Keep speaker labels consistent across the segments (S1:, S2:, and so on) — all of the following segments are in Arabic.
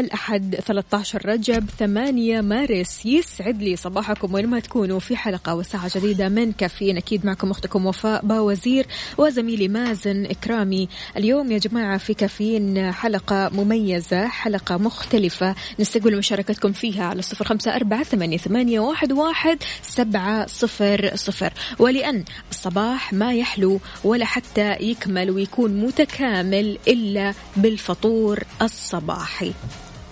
S1: الأحد 13 رجب 8 مارس. يسعد لي صباحكم وين ما تكونوا. في حلقة وساعة جديدة من كافيين. أكيد معكم أختكم وفاء باوزير وزميلي مازن إكرامي. اليوم يا جماعة في كافيين حلقة مميزة حلقة مختلفة. نستقبل مشاركتكم فيها على صفر خمسة أربعة ثمانية, واحد سبعة صفر صفر. ولأن الصباح ما يحلو ولا حتى يكمل ويكون متكامل إلا بالفطور الصباحي.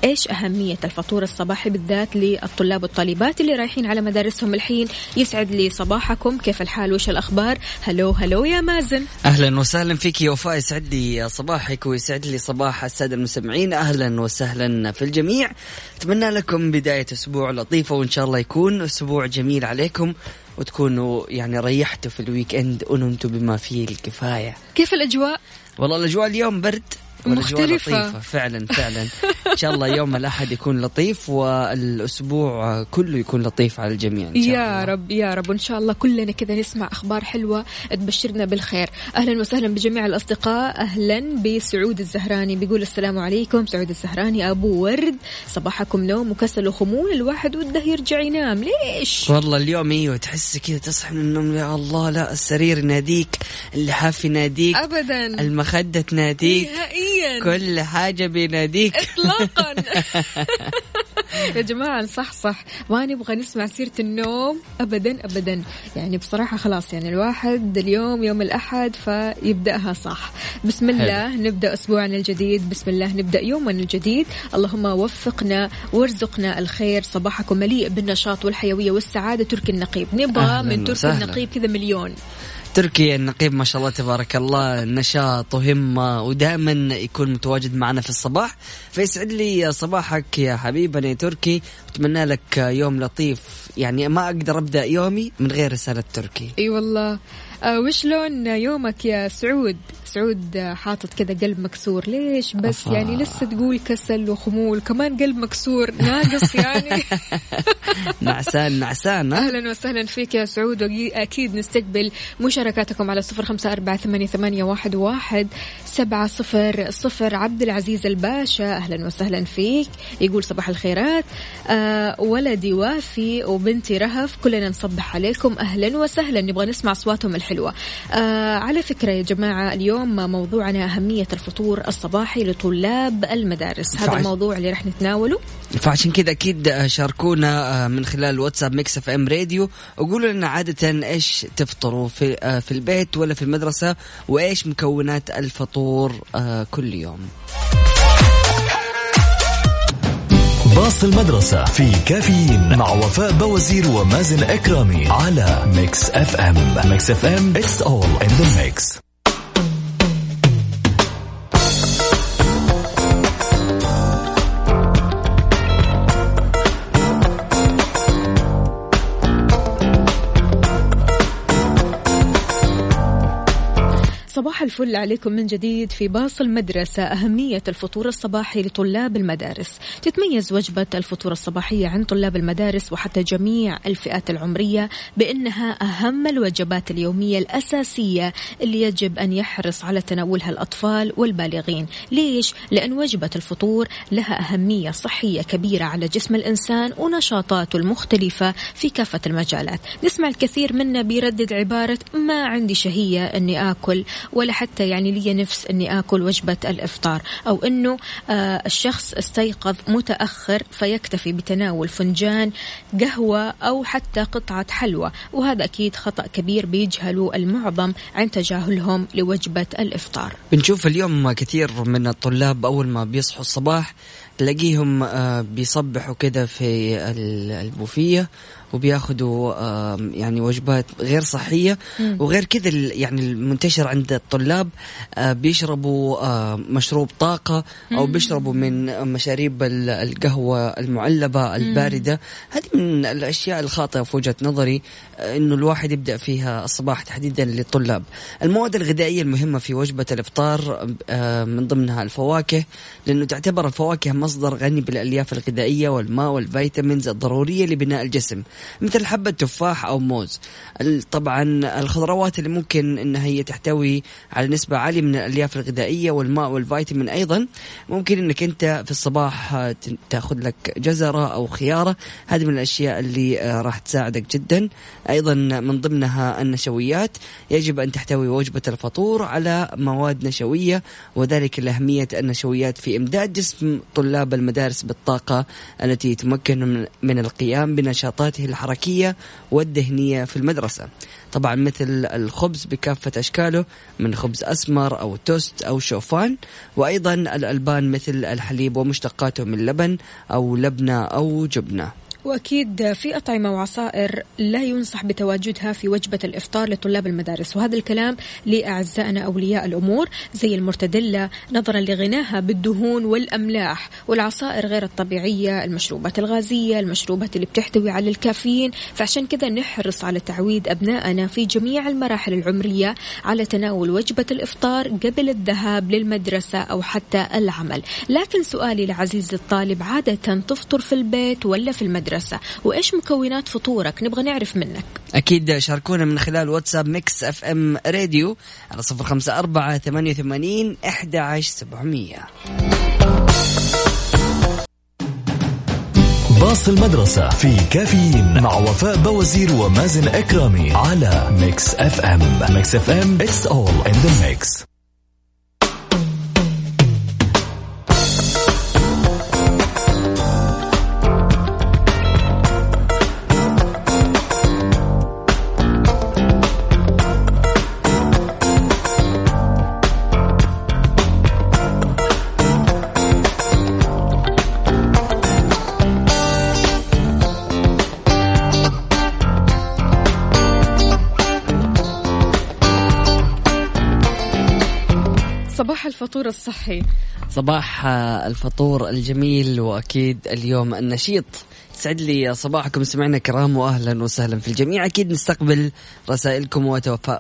S1: إيش أهمية الفطور الصباحي بالذات للطلاب والطالبات اللي رايحين على مدارسهم الحين؟ يسعد لي صباحكم كيف الحال؟ وش الأخبار؟ هلو هلو يا مازن.
S2: أهلا وسهلا فيك يا وفاء يسعد لي صباحك ويسعد لي صباح السادة المستمعين. أهلا وسهلا في الجميع. أتمنى لكم بداية أسبوع لطيفة وإن شاء الله يكون أسبوع جميل عليكم وتكونوا يعني ريحتوا في الويك إند ونمتوا بما فيه الكفاية.
S1: كيف الأجواء؟
S2: والله الأجواء اليوم برد.
S1: مختلفة.
S2: لطيفة. فعلا فعلا. إن شاء الله يوم الأحد يكون لطيف والأسبوع كله يكون لطيف على الجميع إن شاء
S1: يا
S2: الله.
S1: رب يا رب. وإن شاء الله كلنا كذا نسمع أخبار حلوة تبشرنا بالخير. أهلا وسهلا بجميع الأصدقاء. أهلا بسعود الزهراني بيقول السلام عليكم. سعود الزهراني أبو ورد. صباحكم نوم وكسل وخمول. الواحد وده يرجع ينام. ليش؟
S2: والله اليوم إيوه تحس كذا تصحى من النوم يا الله لا السرير يناديك اللحاف يناديك
S1: أبدا.
S2: المخدة تناديك.
S1: نهائيا.
S2: كل حاجة بيناديك.
S1: اطلاقا. يا جماعة نصحصح ما نبغى نسمع سيرة النوم أبدا أبدا. يعني بصراحة خلاص يعني الواحد اليوم يوم الأحد فيبدأها صح. بسم الله حلو. نبدأ أسبوعنا الجديد. بسم الله نبدأ يومنا الجديد. اللهم وفقنا وارزقنا الخير. صباحكم مليء بالنشاط والحيوية والسعادة. تركي النقيب. نبغى من وسهلا. النقيب كذا مليون.
S2: تركي النقيب ما شاء الله تبارك الله. نشاط وهمة ودائما يكون متواجد معنا في الصباح. فيسعد لي صباحك يا حبيبنا يا تركي. أتمنى لك يوم لطيف. يعني ما أقدر أبدأ يومي من غير رسالة تركي.
S1: أي والله. آه وش لون يومك يا سعود؟ سعود حاطط كذا قلب مكسور. ليش بس؟ أفا. يعني لسه تقول كسل وخمول. كمان قلب مكسور. ناقص يعني.
S2: نعسان نعسان
S1: أهلا وسهلا فيك يا سعود. وأكيد نستقبل مشاركاتكم على صفر خمسة أربعة ثمانية, ثمانية واحد, واحد سبعة صفر صفر. عبد العزيز الباشا أهلا وسهلا فيك. يقول صباح الخيرات. آه ولدي وافي وبنتي رهف. كلنا نصبح عليكم. أهلا وسهلا. نبغى نسمع أصواتهم الحلوة. آه على فكرة يا جماعة اليوم موضوعنا أهمية الفطور الصباحي لطلاب المدارس. هذا الموضوع اللي راح نتناوله.
S2: فعشان كذا أكيد شاركونا من خلال واتساب Mix FM Radio. وقولوا لنا عادة إيش تفطروا في في البيت ولا في المدرسة وإيش مكونات الفطور كل يوم.
S3: باص المدرسة في كافيين مع وفاء بوازير ومازن إكرامي على Mix FM. Mix FM it's all in the mix.
S1: الفل عليكم من جديد في باص المدرسة أهمية الفطور الصباحي لطلاب المدارس. تتميز وجبة الفطور الصباحية عند طلاب المدارس وحتى جميع الفئات العمرية بأنها أهم الوجبات اليومية الأساسية اللي يجب أن يحرص على تناولها الأطفال والبالغين. ليش؟ لأن وجبة الفطور لها أهمية صحية كبيرة على جسم الإنسان ونشاطاته المختلفة في كافة المجالات. نسمع الكثير منا بيردد عبارة ما عندي شهية أني آكل ولا حتى يعني لي نفس أني آكل وجبة الإفطار أو أنه آه الشخص استيقظ متأخر فيكتفي بتناول فنجان قهوة أو حتى قطعة حلوى وهذا أكيد خطأ كبير بيجهله المعظم عند تجاهلهم لوجبة الإفطار.
S2: بنشوف اليوم كثير من الطلاب أول ما بيصحوا الصباح تلاقيهم آه، بيصبحوا كده في البوفية وبياخذوا يعني وجبات غير صحية وغير كذا يعني المنتشر عند الطلاب آه، بيشربوا آه، مشروب طاقة أو بيشربوا من مشاريب القهوة المعلبة الباردة. هذه من الأشياء الخاطئة في وجهة نظري آه، إنه الواحد يبدأ فيها الصباح تحديدا للطلاب. المواد الغذائية المهمة في وجبة الإفطار من ضمنها الفواكه لأنه تعتبر الفواكه مصدر غني بالألياف الغذائية والماء والفيتامينز الضرورية لبناء الجسم مثل حبة تفاح أو موز. طبعا الخضروات اللي ممكن أنها هي تحتوي على نسبة عالية من الألياف الغذائية والماء والفيتامين أيضا. ممكن أنك أنت في الصباح تأخذ لك جزرة أو خيارة. هذه من الأشياء اللي آه، راح تساعدك جدا. أيضا من ضمنها النشويات. يجب أن تحتوي وجبة الفطور على مواد نشوية وذلك لأهمية النشويات في إمداد جسم طلاب المدارس بالطاقة التي تمكن من القيام بنشاطاته الحركية والدهنية في المدرسة. طبعا مثل الخبز بكافة أشكاله من خبز أسمر أو توست أو شوفان وأيضا الألبان مثل الحليب ومشتقاته من لبن أو لبنة أو جبنة.
S1: وأكيد في أطعمة وعصائر لا ينصح بتواجدها في وجبة الإفطار لطلاب المدارس وهذا الكلام لأعزائنا أولياء الأمور زي المرتدلة نظرا لغناها بالدهون والأملاح والعصائر غير الطبيعية المشروبات الغازية المشروبات اللي بتحتوي على الكافيين. فعشان كذا نحرص على تعويد أبنائنا في جميع المراحل العمرية على تناول وجبة الإفطار قبل الذهاب للمدرسة أو حتى العمل. لكن سؤالي لعزيز الطالب عادة تفطر في البيت ولا في المدرسة؟ المدرسة وإيش مكونات فطورك؟ نبغى نعرف منك.
S2: أكيد شاركونا من خلال واتساب Mix FM Radio على صفر خمسة أربعة ثمانية وثمانين إحدى عشر سبعمية.
S3: باص المدرسة في كافيين مع وفاء بوازير ومازن إكرامي على Mix FM. Mix FM It's all in the mix.
S1: الفطور الصحي.
S2: صباح الفطور الجميل وأكيد اليوم النشيط. سعد لي صباحكم سمعنا كرام واهلا وسهلا في الجميع. أكيد نستقبل رسائلكم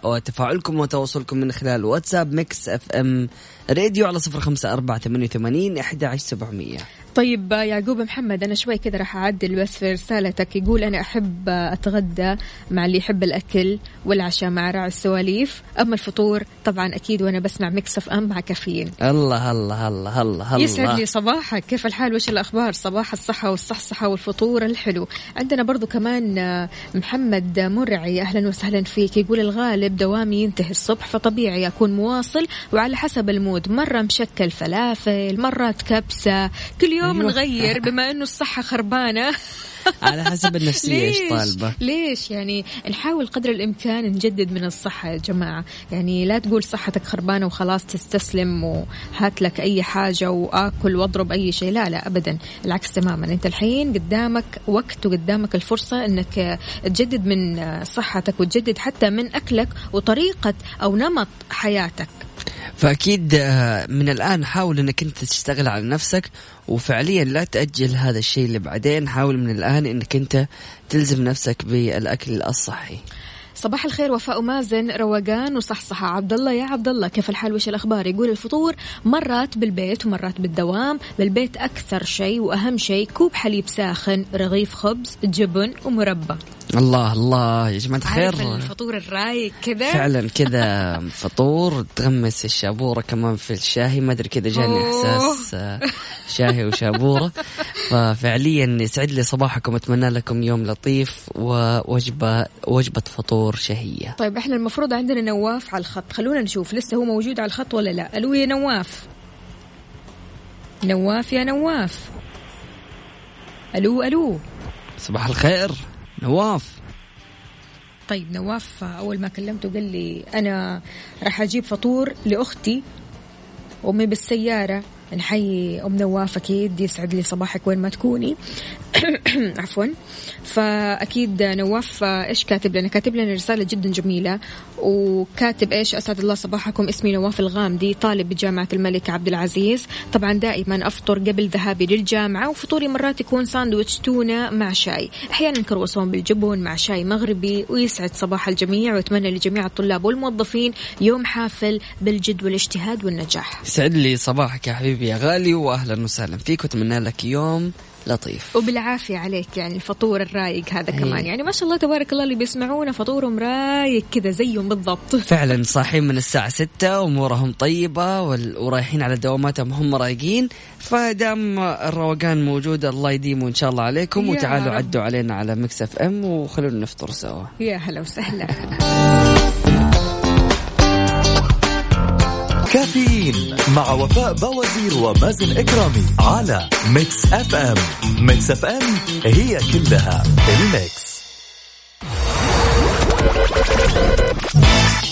S2: وتفاعلكم وتواصلكم من خلال واتساب Mix FM Radio على صفر خمسة أربعة ثمانية وثمانين أحد عشر سبعمية.
S1: طيب يعقوب محمد أنا شوي كذا راح أعدل بس في رسالتك. يقول أنا أحب أتغدى مع اللي يحب الأكل والعشاء مع راعي السواليف. أما الفطور طبعا أكيد وأنا بسمع Mix FM مع كافيين.
S2: الله الله الله الله الله.
S1: يسعد لي صباحك. كيف الحال؟ وش الأخبار؟ صباح الصحة والصحصحة والفطور الحلو. عندنا برضو كمان محمد مرعي أهلا وسهلا فيك. يقول الغالب دوامي ينتهي الصبح فطبيعي أكون مواصل وعلى حسب ال mood. مرة مشكل فلافل مرات كبسة. كل يوم اليوم أيوة. نغير بما إنه الصحة خربانة.
S2: على حسب النفسية إيش طالبة؟
S1: ليش؟ يعني نحاول قدر الإمكان نجدد من الصحة يا جماعة. يعني لا تقول صحتك خربانة وخلاص تستسلم وهات لك أي حاجة وآكل واضرب أي شيء. لا لا ابدا. العكس تماما. أنت الحين قدامك وقت وقدامك الفرصة إنك تجدد من صحتك وتجدد حتى من أكلك وطريقة أو نمط حياتك.
S2: فأكيد آه، من الآن حاول إنك أنت تشتغل على نفسك وفعليا لا تأجل هذا الشيء اللي بعدين. حاول من الآن إنك أنت تلزم نفسك بالأكل الصحي.
S1: صباح الخير وفاء مازن روقان وصحصحة عبد الله يا عبد الله كيف الحال؟ وش الأخبار؟ يقول الفطور مرات بالبيت ومرات بالدوام. بالبيت أكثر شيء وأهم شيء كوب حليب ساخن رغيف خبز جبن ومربى.
S2: الله الله يا جماعة
S1: عارف
S2: الخير.
S1: الفطور الرايق كذا؟
S2: فعلا كذا فطور تغمس الشابورة كمان في الشاهي. ما أدري كذا جاني آه، شاهي وشابورة. ففعليا يسعد لي صباحكم. أتمنى لكم يوم لطيف ووجبة وجبة فطور شهية.
S1: طيب إحنا المفروض عندنا نواف على الخط. خلونا نشوف لسه هو موجود على الخط ولا لا. ألو يا نواف. نواف يا نواف. ألو ألو.
S2: صباح الخير. نواف.
S1: طيب نواف أول ما كلمته قال لي أنا راح أجيب فطور لأختي أمي بالسيارة. نحيي أم نواف أكيد يسعد لي صباحك وين ما تكوني. عفوا. فأكيد نواف إيش كاتب لنا؟ كاتب لنا رسالة جدا جميلة. وكاتب إيش؟ أسعد الله صباحكم. اسمي نواف الغامدي طالب بجامعة الملك عبد العزيز. طبعا دائما أفطر قبل ذهابي للجامعة وفطوري مرات يكون ساندويتش تونة مع شاي. أحيانا كرواسون بالجبن مع شاي مغربي ويسعد صباح الجميع. وأتمنى لجميع الطلاب والموظفين يوم حافل بالجد والاجتهاد والنجاح.
S2: يسعد لي صباحك يا حبيبي يا غالي وأهلا وسهلا. فيك وأتمنى لك يوم لطيف.
S1: وبالعافية عليك يعني الفطور الرايق هذا
S2: إيه.
S1: كمان. يعني ما شاء الله تبارك الله اللي بيسمعونا فطورهم رايق كذا زيهم بالضبط.
S2: فعلا صاحيين من الساعة ستة وأمورهم طيبة وال- ورايحين على دواماتهم هم رايقين. فدام الروقان موجود الله يديمه إن شاء الله عليكم وتعالوا. عدوا علينا على Mix FM وخلونا نفطر سوا.
S1: يا هلا وسهلا.
S3: كافيين مع وفاء بوازير ومازن إكرامي على Mix FM. Mix FM it's all in the mix.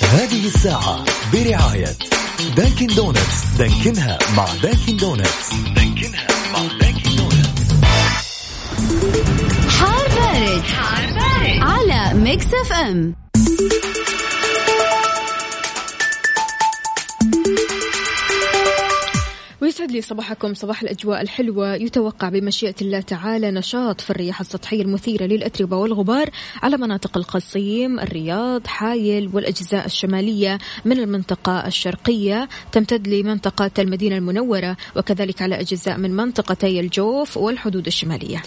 S3: هذه الساعة برعاية Dunkin' Donuts. دانكنها مع Dunkin' Donuts. دانكنها مع Dunkin' Donuts.
S4: حار بارد, حار بارد. على Mix FM.
S1: ويسعد لي صباحكم صباح الأجواء الحلوة. يتوقع بمشيئة الله تعالى نشاط في الرياح السطحية المثيرة للأتربة والغبار على مناطق القصيم الرياض حايل والأجزاء الشمالية من المنطقة الشرقية. تمتد لمنطقة المدينة المنورة وكذلك على أجزاء من منطقتي الجوف والحدود الشمالية.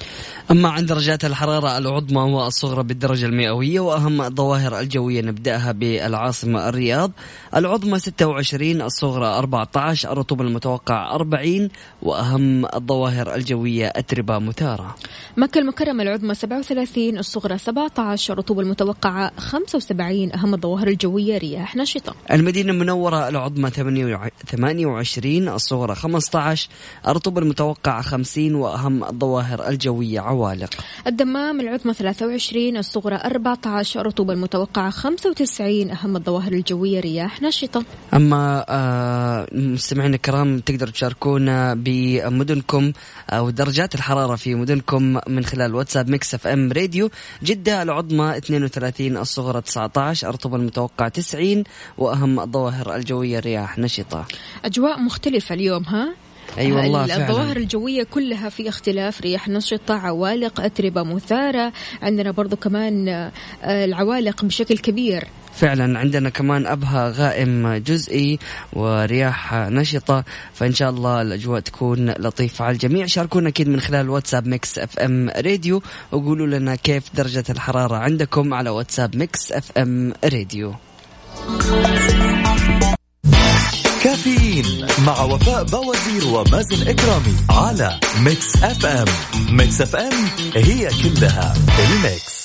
S2: أما عن درجات الحرارة العظمى والصغرى بالدرجة المئوية وأهم الظواهر الجوية نبدأها بالعاصمة الرياض. العظمى 26 الصغرى 14 الرطوبة المتوقع 40 وأهم الظواهر الجوية أتربة مثارة
S1: مكة المكرمة العظمى 37 الصغرى 17 الرطوبة المتوقعة 75 أهم الظواهر الجوية رياح نشطة.
S2: المدينة المنورة العظمى 28 الصغرى 15 الرطوبة المتوقعة 50 وأهم الظواهر الجوية عوالق.
S1: الدمام العظمى 23 الصغرى 14 الرطوبة المتوقعة 95 أهم الظواهر الجوية رياح نشطة.
S2: أما آه، مستمعينا الكرام تقدروا تشاركونا بمدنكم أو درجات الحرارة في مدنكم من خلال واتساب Mix FM راديو. جدة العظمى 32 الصغرى 19 الرطوبة المتوقعة 90 وأهم الظواهر الجوية رياح نشطة.
S1: أجواء مختلفة اليوم ها؟
S2: أي أيوة والله
S1: الظواهر
S2: فعلا.
S1: الجوية كلها في اختلاف رياح نشطة عوالق أتربة مثارة. عندنا برضو كمان آه، العوالق بشكل كبير.
S2: فعلا عندنا كمان أبها غائم جزئي ورياح نشطة فإن شاء الله الأجواء تكون لطيفة على الجميع. شاركونا أكيد من خلال واتساب Mix FM راديو وقولوا لنا كيف درجة الحرارة عندكم على واتساب Mix FM راديو.
S3: كافيين مع وفاء بوازير ومازن إكرامي على Mix FM. Mix FM it's all in the mix.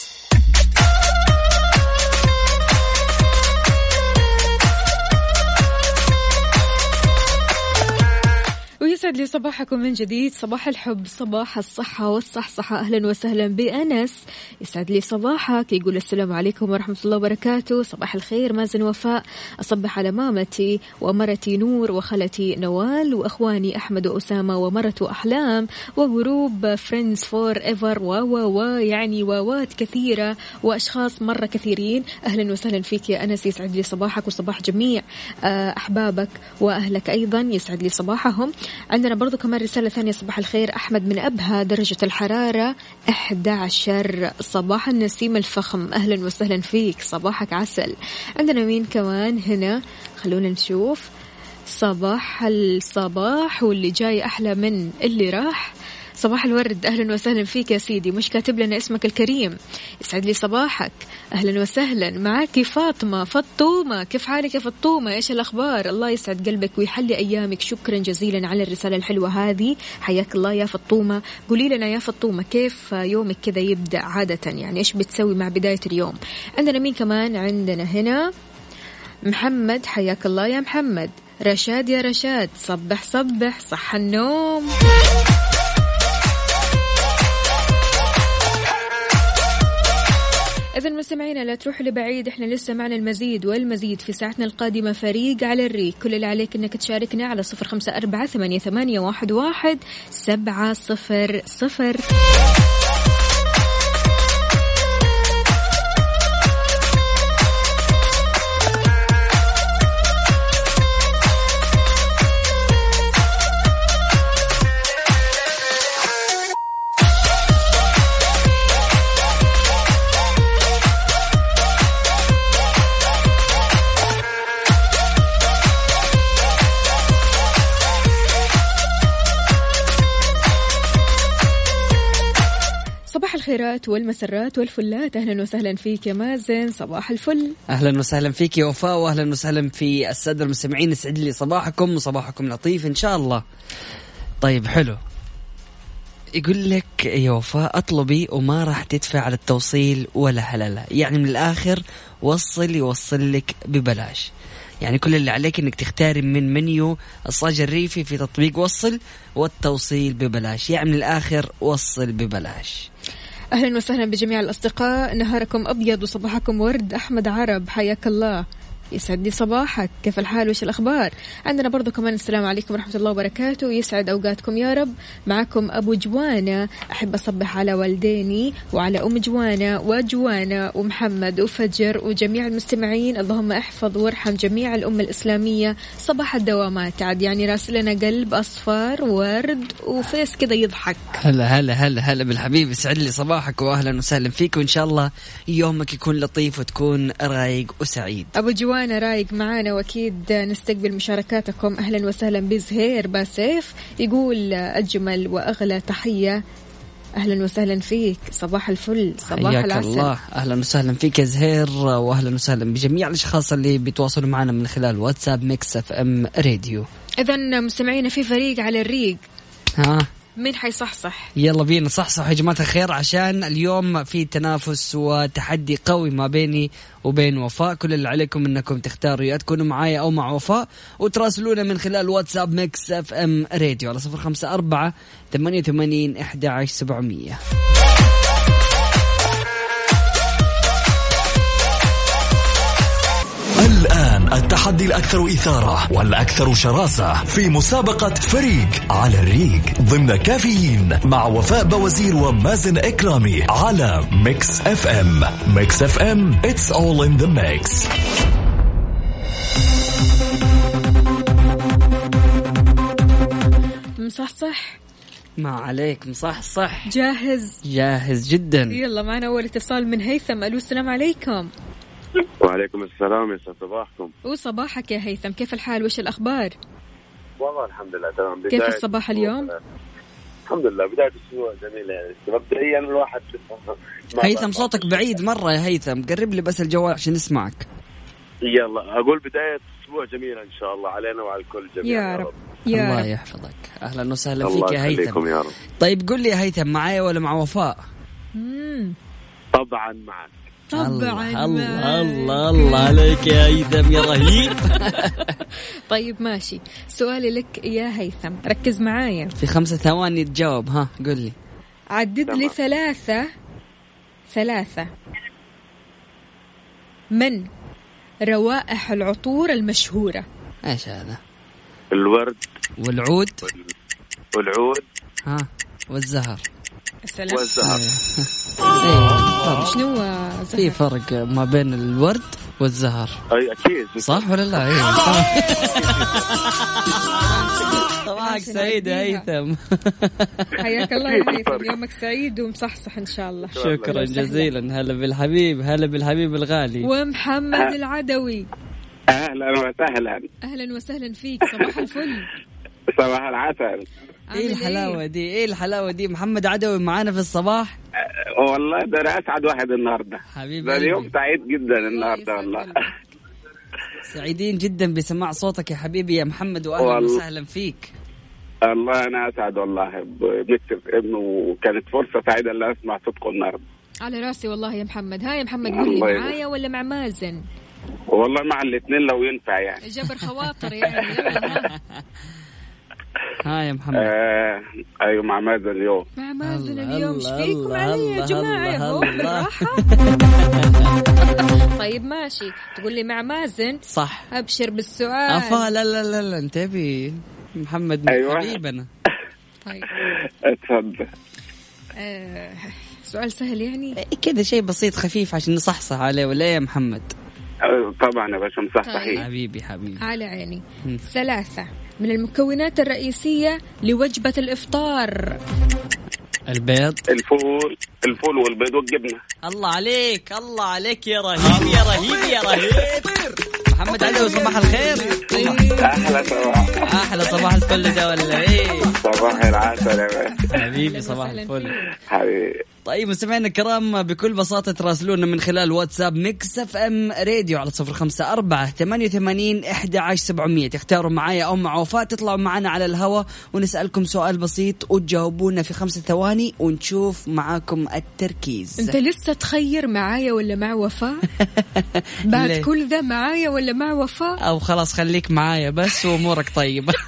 S1: who ويسعد لي صباحكم من جديد. صباح الحب صباح الصحة والصحصحة. أهلا وسهلا بأنس. يسعد لي صباحك. يقول السلام عليكم ورحمة الله وبركاته. صباح الخير مازن وفاء. أصبح على مامتي ومرتي نور وخالتي نوال وأخواني أحمد وأسامة ومرته أحلام و group friends forever و و و يعني واوات كثيرة وأشخاص مرة كثيرين. أهلا وسهلا فيك يا أنس. يسعد لي صباحك وصباح جميع آه، أحبابك وأهلك أيضا. يسعد لي صباحهم. عندنا برضو كمان رسالة ثانية صباح الخير أحمد من أبها درجة الحرارة 11 صباح النسيم الفخم أهلا وسهلا فيك صباحك عسل. عندنا مين كمان هنا؟ خلونا نشوف. صباح الصباح واللي جاي أحلى من اللي راح. صباح الورد أهلا وسهلا فيك يا سيدي مش كاتب لنا اسمك الكريم. يسعد لي صباحك أهلا وسهلا. معك فاطمة فطومة كيف حالك يا فطومة؟ إيش الأخبار؟ الله يسعد قلبك ويحلي أيامك. شكرا جزيلا على الرسالة الحلوة هذه. حياك الله يا فطومة. قولي لنا يا فطومة كيف يومك كذا يبدأ عادة؟ يعني إيش بتسوي مع بداية اليوم؟ عندنا مين كمان؟ عندنا هنا محمد حياك الله يا محمد. رشاد يا رشاد صبح صبح صح النوم. إذا مستمعينا لا تروحوا لبعيد. إحنا لسه معنا المزيد والمزيد في ساعتنا القادمة فريق على الريق. كل اللي عليك إنك تشاركنا على صفر خمسة أربعة ثمانية, واحد, واحد سبعة صفر صفر. الخيرات والمسرات والفلات. أهلا وسهلا فيك يا مازن صباح الفل.
S2: أهلا وسهلا فيك يا وفاء واهلا وسهلا في السادة المستمعين يسعد لي صباحكم وصباحكم لطيف إن شاء الله. طيب حلو. يقول لك يا وفاء أطلبي وما راح تدفع على التوصيل ولا هلله يعني من الآخر وصل يوصل لك ببلاش. يعني كل اللي عليك إنك تختاري من منيو الصاج الريفي في تطبيق وصل والتوصيل ببلاش. يعني من الآخر وصل ببلاش.
S1: أهلا وسهلا بجميع الأصدقاء. نهاركم أبيض وصباحكم ورد. أحمد عرب حياك الله. يسعد لي صباحك. كيف الحال؟ وش الأخبار؟ عندنا برضو كمان السلام عليكم ورحمة الله وبركاته. يسعد أوقاتكم يا رب. معكم أبو جوانا. أحب أصبح على والديني وعلى أم جوانا وجوانا ومحمد وفجر وجميع المستمعين. اللهم احفظ وارحم جميع الأمة الإسلامية. صباح الدوامات. عاد يعني راسلنا قلب أصفر ورد وفيس كذا يضحك.
S2: هلا هلا هلا هلا بالحبيب. يسعد لي صباحك وأهلا وسهلا فيك. وإن شاء الله يومك يكون لطيف وتكون رايق وسعيد.
S1: أبو جوانا جوانا رايق معانا واكيد نستقبل مشاركاتكم. أهلا وسهلا بزهير باسيف يقول أجمل وأغلى تحية. أهلا وسهلا فيك. صباح الفل. صباح
S2: حياك
S1: العسل.
S2: الله. أهلا وسهلا فيك يا زهير. واهلا وسهلا بجميع الأشخاص اللي بيتواصلوا معنا من خلال واتساب Mix FM راديو.
S1: اذا مستمعينا في فريق على الريق.
S2: ها؟
S1: مين حيصحصح؟
S2: يلا بينا صحصح يا جماعة الخير عشان اليوم في تنافس وتحدي قوي ما بيني وبين وفاء. كل اللي عليكم إنكم تختاروا يا تكونوا معايا أو مع وفاء وتراسلونا من خلال واتساب Mix FM راديو على 054 88
S3: 11700 التحدي الأكثر إثارة والأكثر شراسة في مسابقة فريق على الريق ضمن كافيين مع وفاء بوزير ومازن إكرامي على Mix FM. Mix FM it's all in the mix.
S1: مصحصح؟
S2: ما عليك مصحصح
S1: جاهز؟
S2: جاهز جدا.
S1: يلا معنا أول اتصال من هيثم. ألو السلام عليكم.
S5: وعليكم السلام يسعد صباحكم.
S1: وصباحك يا هيثم. كيف الحال؟ وش الأخبار؟
S5: والله الحمد لله تمام.
S1: كيف الصباح اليوم؟
S5: الحمد لله بداية أسبوع جميلة يعني. مبدئيا الواحد
S2: هيثم صوتك بعيد مرة يا هيثم. قرب لي بس الجوال عشان نسمعك.
S5: يلا أقول بداية أسبوع جميلة إن شاء الله علينا وعلى الكل جميعا
S1: يا رب. يا
S2: الله
S1: رب.
S2: يحفظك. أهلا وسهلا
S5: الله
S2: فيك يا هيثم.
S5: يا رب.
S2: طيب قل لي يا هيثم معايا ولا مع وفاء؟
S1: مم.
S5: طبعا معك
S1: طبعا.
S2: الله الله. الله, الله عليك يا هيثم يا رهيب.
S1: طيب ماشي. سؤالي لك يا هيثم. ركز معايا.
S2: في خمسة ثواني تجاوب. ها قل لي.
S1: عدد لي. ثلاثة ثلاثة. من؟ روائح العطور المشهورة.
S2: إيش هذا
S5: الورد.
S2: والعود.
S5: والعود.
S2: ها والزهر.
S1: السلام.
S5: والزهر.
S2: إيه فرق
S1: شنو
S2: في
S1: زهر؟
S2: فرق ما بين الورد والزهر.
S5: أي أكيد.
S2: صح ولا لا؟ إيه. صباحك سعيد يا. هيثم
S1: حياك الله يا هيثم يومك سعيد ومصحصح إن شاء الله.
S2: شكرا جزيلا. هلا بالحبيب هلا بالحبيب الغالي.
S1: ومحمد العدوي.
S5: أهلا وسهلا.
S1: أهلا وسهلا فيك. صباح الفل.
S5: صباح العسل.
S2: إيه الحلاوة دي؟ إيه الحلاوة دي؟ محمد عدوي معانا في الصباح؟
S5: أه، والله ده أنا اسعد واحد النهارده.
S2: حبيب
S5: ده اليوم. سعيد جدا النهارده والله.
S2: سعيدين جدا بسماع صوتك يا حبيبي يا محمد واهلا. وسهلا فيك.
S5: الله أنا أسعد والله. بمكتب ابنه وكانت فرصة سعيدة اللي أسمع صوتكم النهارده.
S1: على رأسي والله يا محمد. ها يا محمد قول لي. معايا ولا مع مازن؟
S5: والله مع الاثنين لو ينفع يعني.
S1: جبر خواطر يعني ها
S2: يا محمد.
S5: آه أيوه مع مازن اليوم.
S1: مع مازن اليوم.
S2: إيش
S1: فيكم علي يا
S2: الله.
S1: بالراحة طيب ماشي. تقول لي مع مازن؟
S2: صح.
S1: أبشر بالسؤال.
S2: أفا لا لا لا لا انتبهي محمد
S5: أيوة.
S2: حبيبنا
S1: طيب.
S5: اتفضل.
S1: آه سؤال سهل يعني؟
S2: إيه كذا شيء بسيط خفيف عشان نصحصح عليه ولا يا محمد؟
S5: آه، طبعا يا باشا مصح
S1: طيب.
S2: حبيبي حبيبي.
S1: على عيني. ثلاثة. من المكونات الرئيسية لوجبة الإفطار.
S2: البيض.
S5: الفول الفول والبيض والجبنة.
S2: الله عليك الله عليك يا رهيب يا رهيب يا رهيب. محمد علي صباح الخير.
S5: أحلى صباح.
S2: أحلى صباح الفل ده ولا إيه؟
S5: صباح العسل
S2: حبيبي صباح الفل.
S5: حبيبي.
S2: طيب مستمعينا الكرام بكل بساطة تراسلونا من خلال واتساب Mix FM Radio على صفر خمسة أربعة ثمانية وثمانين إحدى عشر سبعمية. تختاروا معايا أو مع وفاء تطلعوا معنا على الهواء ونسألكم سؤال بسيط وتجاوبونا في خمسة ثواني ونشوف معاكم التركيز.
S1: أنت لسه تخير معايا ولا مع وفاء؟ بعد؟ كل ذا معايا ولا مع وفاء؟
S2: أو خلاص خليك معايا بس وأمورك طيبة.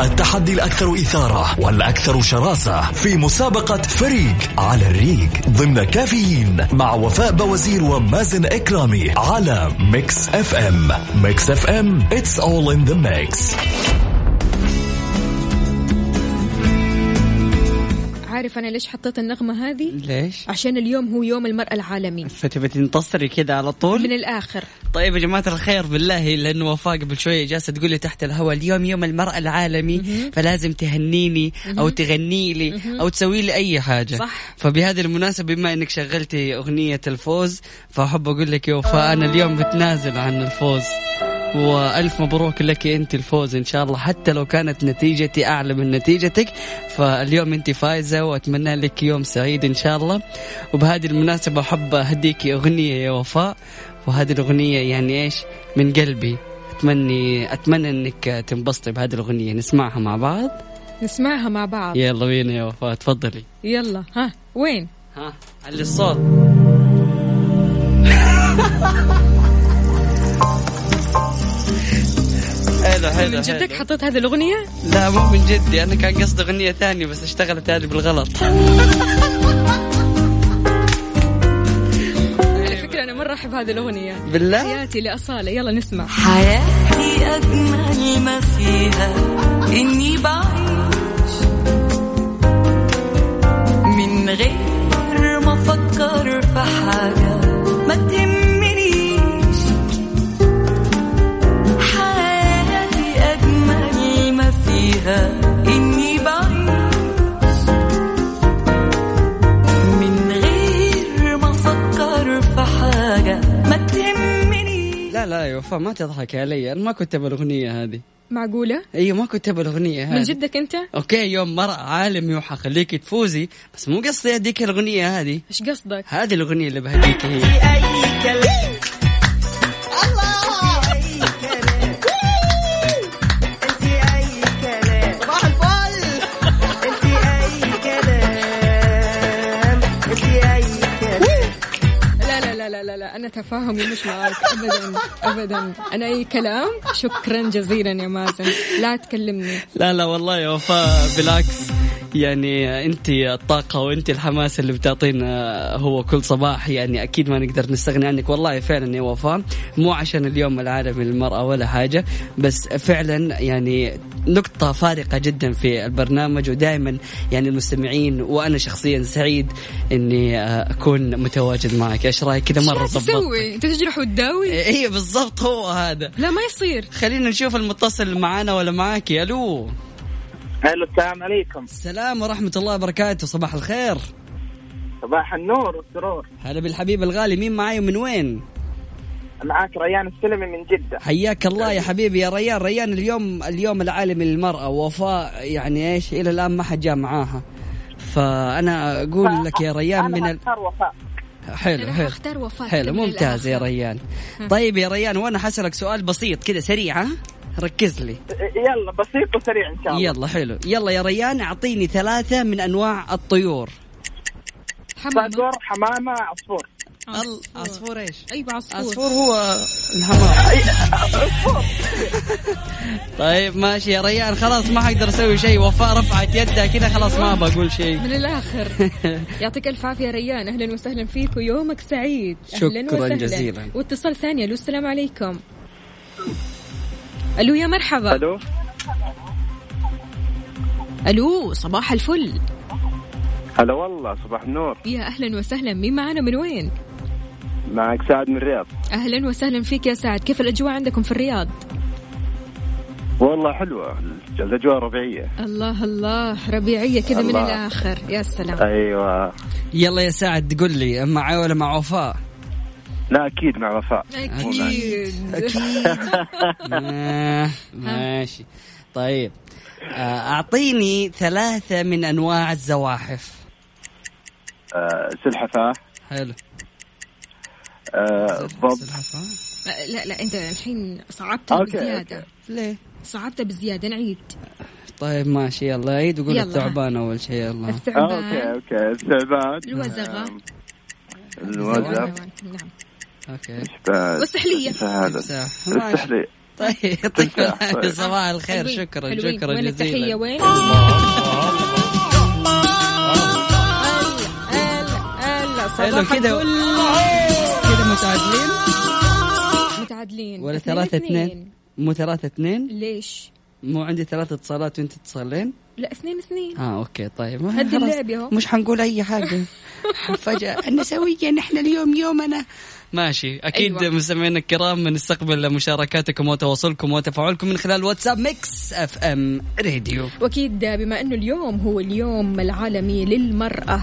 S3: التحدي الأكثر إثارة والأكثر شراسة في مسابقة فريق على الريق ضمن كافيين مع وفاء بوازير ومازن إكرامي على Mix FM. Mix FM it's all in the mix.
S1: عارف أنا ليش حطيت النغمة هذه؟
S2: ليش؟
S1: عشان اليوم هو يوم المرأة العالمي.
S2: فتبي تنتصري كذا على طول؟
S1: من الآخر.
S2: طيب يا جماعة الخير بالله لأنه وفاء قبل شوية جالسة تقول لي تحت الهواء اليوم يوم المرأة العالمي فلازم تهنيني أو تغني لي أو تسوي لي أي حاجة.
S1: صح.
S2: فبهذه المناسبة بما أنك شغلتي أغنية الفوز فأحب أقول لك يا وفاء أنا اليوم بتنازل عن الفوز. وألف مبروك لك أنت الفوز إن شاء الله. حتى لو كانت نتيجتي أعلى من نتيجتك فاليوم أنت فايزة وأتمنى لك يوم سعيد إن شاء الله. وبهذه المناسبة أحب أهديك أغنية يا وفاء. وهذه الأغنية يعني إيش؟ من قلبي. اتمنى أتمنى إنك تنبسطي بهذه الأغنية. نسمعها مع بعض؟
S1: نسمعها مع بعض.
S2: يلا بينا يا وفاء؟ تفضلي.
S1: يلا ها وين؟
S2: ها علي الصوت. حلو حلو
S1: من جدك. حطيت هذه الأغنية؟
S2: لا مو من جدي أنا كان قصدي أغنية ثانية بس اشتغلت هذه بالغلط.
S1: على فكرة أنا مرة أحب هذه الأغنية.
S2: بالله؟
S1: حياتي لأصالة. يلا نسمع.
S6: حياتي أجمل ما فيها. إني بعيش من غير ما أفكر في حاجة. ما تهمنيش
S2: لا لا يا وفاء ما تضحكي علي. أنا ما كنت أبغى الاغنيه هذه.
S1: معقولة؟
S2: أيوه ما كنت أبغى الاغنيه هذه.
S1: من جدك أنت؟
S2: أوكي يوم مرأة عالمي وحخليكي تفوزي. بس مو قصدي أديك الأغنية هذه.
S1: إيش قصدك؟
S2: هذه الأغنية اللي بهديك هي.
S1: لا لا. أنا تفاهمي مش معاك أبدا أبدا. أنا أي كلام شكرا جزيلا يا مازن. لا تكلمني.
S2: لا لا والله يا وفاء بالعكس. يعني انت الطاقة وانت الحماس اللي بتعطينا هو كل صباح يعني أكيد ما نقدر نستغني عنك. والله فعلا يا وفاء مو عشان اليوم العالمي للمرأة ولا حاجة بس فعلا يعني نقطة فارقة جدا في البرنامج ودائما يعني المستمعين وأنا شخصيا سعيد إني أكون متواجد معك. إيش رأيك؟ كذا مرة
S1: تسوي؟ أنت تجرح وتداوي؟
S2: اي بالضبط هو هذا.
S1: لا ما يصير.
S2: خلينا نشوف المتصل معانا ولا معاكي ألو.
S7: ألو السلام عليكم.
S2: السلام ورحمة الله وبركاته. صباح الخير.
S7: صباح النور والسرور.
S2: هلا بالحبيب الغالي. مين معاي ومن وين؟
S7: معاك ريان السلمي من جدة.
S2: حياك الله يا حبيبي. يا ريان ريان اليوم اليوم العالمي للمرأة. وفاء يعني إيش؟ إلى الآن ما حد جاء معاها. فأنا أقول لك يا ريان من
S7: أنا
S2: ال...
S7: أختار وفاء.
S2: حلو حلو.
S1: أختار وفاء.
S2: حلو
S1: من
S2: ممتاز يا. ريان. طيب يا ريان وأنا حسألك سؤال بسيط كذا سريع ها؟ ركز لي.
S7: يلا بسيط وسريع إن شاء الله.
S2: يلا حلو. يلا يا ريان أعطيني ثلاثة من أنواع الطيور.
S1: حمامة.
S7: صقر حمامة عصفور.
S2: ال- عصفور إيش؟
S1: أيوه عصفور.
S2: عصفور هو الحمام. طيب ماشي يا ريان خلاص ما حقدر أسوي شيء. وفاء رفعت يدها كذا خلاص ما بقول شيء.
S1: من الآخر. يعطيك ألف عافية ريان. أهلا وسهلا فيك ويومك سعيد. أهلا
S2: شكراً
S1: وسهلا.
S2: جزيلاً.
S1: واتصال ثاني ألو السلام عليكم. ألو يا مرحبا.
S7: ألو.
S1: ألو صباح الفل.
S7: هلا والله صباح النور.
S1: يا أهلا وسهلا. مين معنا؟ من وين؟
S7: معك سعد من الرياض.
S1: أهلا وسهلا فيك يا سعد. كيف الأجواء عندكم في الرياض؟
S7: والله حلوة. الأجواء ربيعية.
S1: الله الله. ربيعية كذا من. الآخر. يا سلام.
S7: أيوة.
S2: يلا يا سعد قل لي معي ولا مع وفاء؟
S7: لا أكيد مع وفاء.
S1: أكيد.
S2: آه، ماشي. طيب. آه، أعطيني ثلاثة من أنواع الزواحف.
S7: آه سلحفاة.
S2: حلو.
S7: آه ضب
S2: سلحفاة؟
S1: لا لا أنت الحين صعبتها
S7: okay.
S2: ليه؟
S1: صعبتها بزيادة نعيد.
S2: طيب ماشي يلا عيد وقول. الثعبان أول شيء يلا.
S7: okay
S1: الثعبان.
S7: okay الثعبان.
S1: الوزغه
S7: آم، الوزغ
S1: نعم.
S2: تمساح. ماشي.
S7: السحلية.
S2: طيب يعطيك
S7: طيب.
S2: صباح الخير. شكرا. شكرا جزيلا.
S1: وين؟ صباح
S2: كذا كذا متعادلين؟
S1: متعادلين.
S2: ولا ثلاثة
S1: اثنين.
S2: مو ثلاثة اثنين؟
S1: ليش؟
S2: مو عندي ثلاثة اتصالات وانت اتصالين؟
S1: لا اثنين اثنين.
S2: آه okay طيب.
S1: هدي. اللعب.
S2: مش حنقول أي حاجة. فجأة النسوية نحن اليوم يومنا. ماشي. أكيد
S1: أيوة.
S2: مستمعينا الكرام بنستقبل مشاركاتكم وتواصلكم وتفاعلكم من خلال واتساب Mix FM Radio.
S1: وأكيد بما أنه اليوم هو اليوم العالمي للمرأة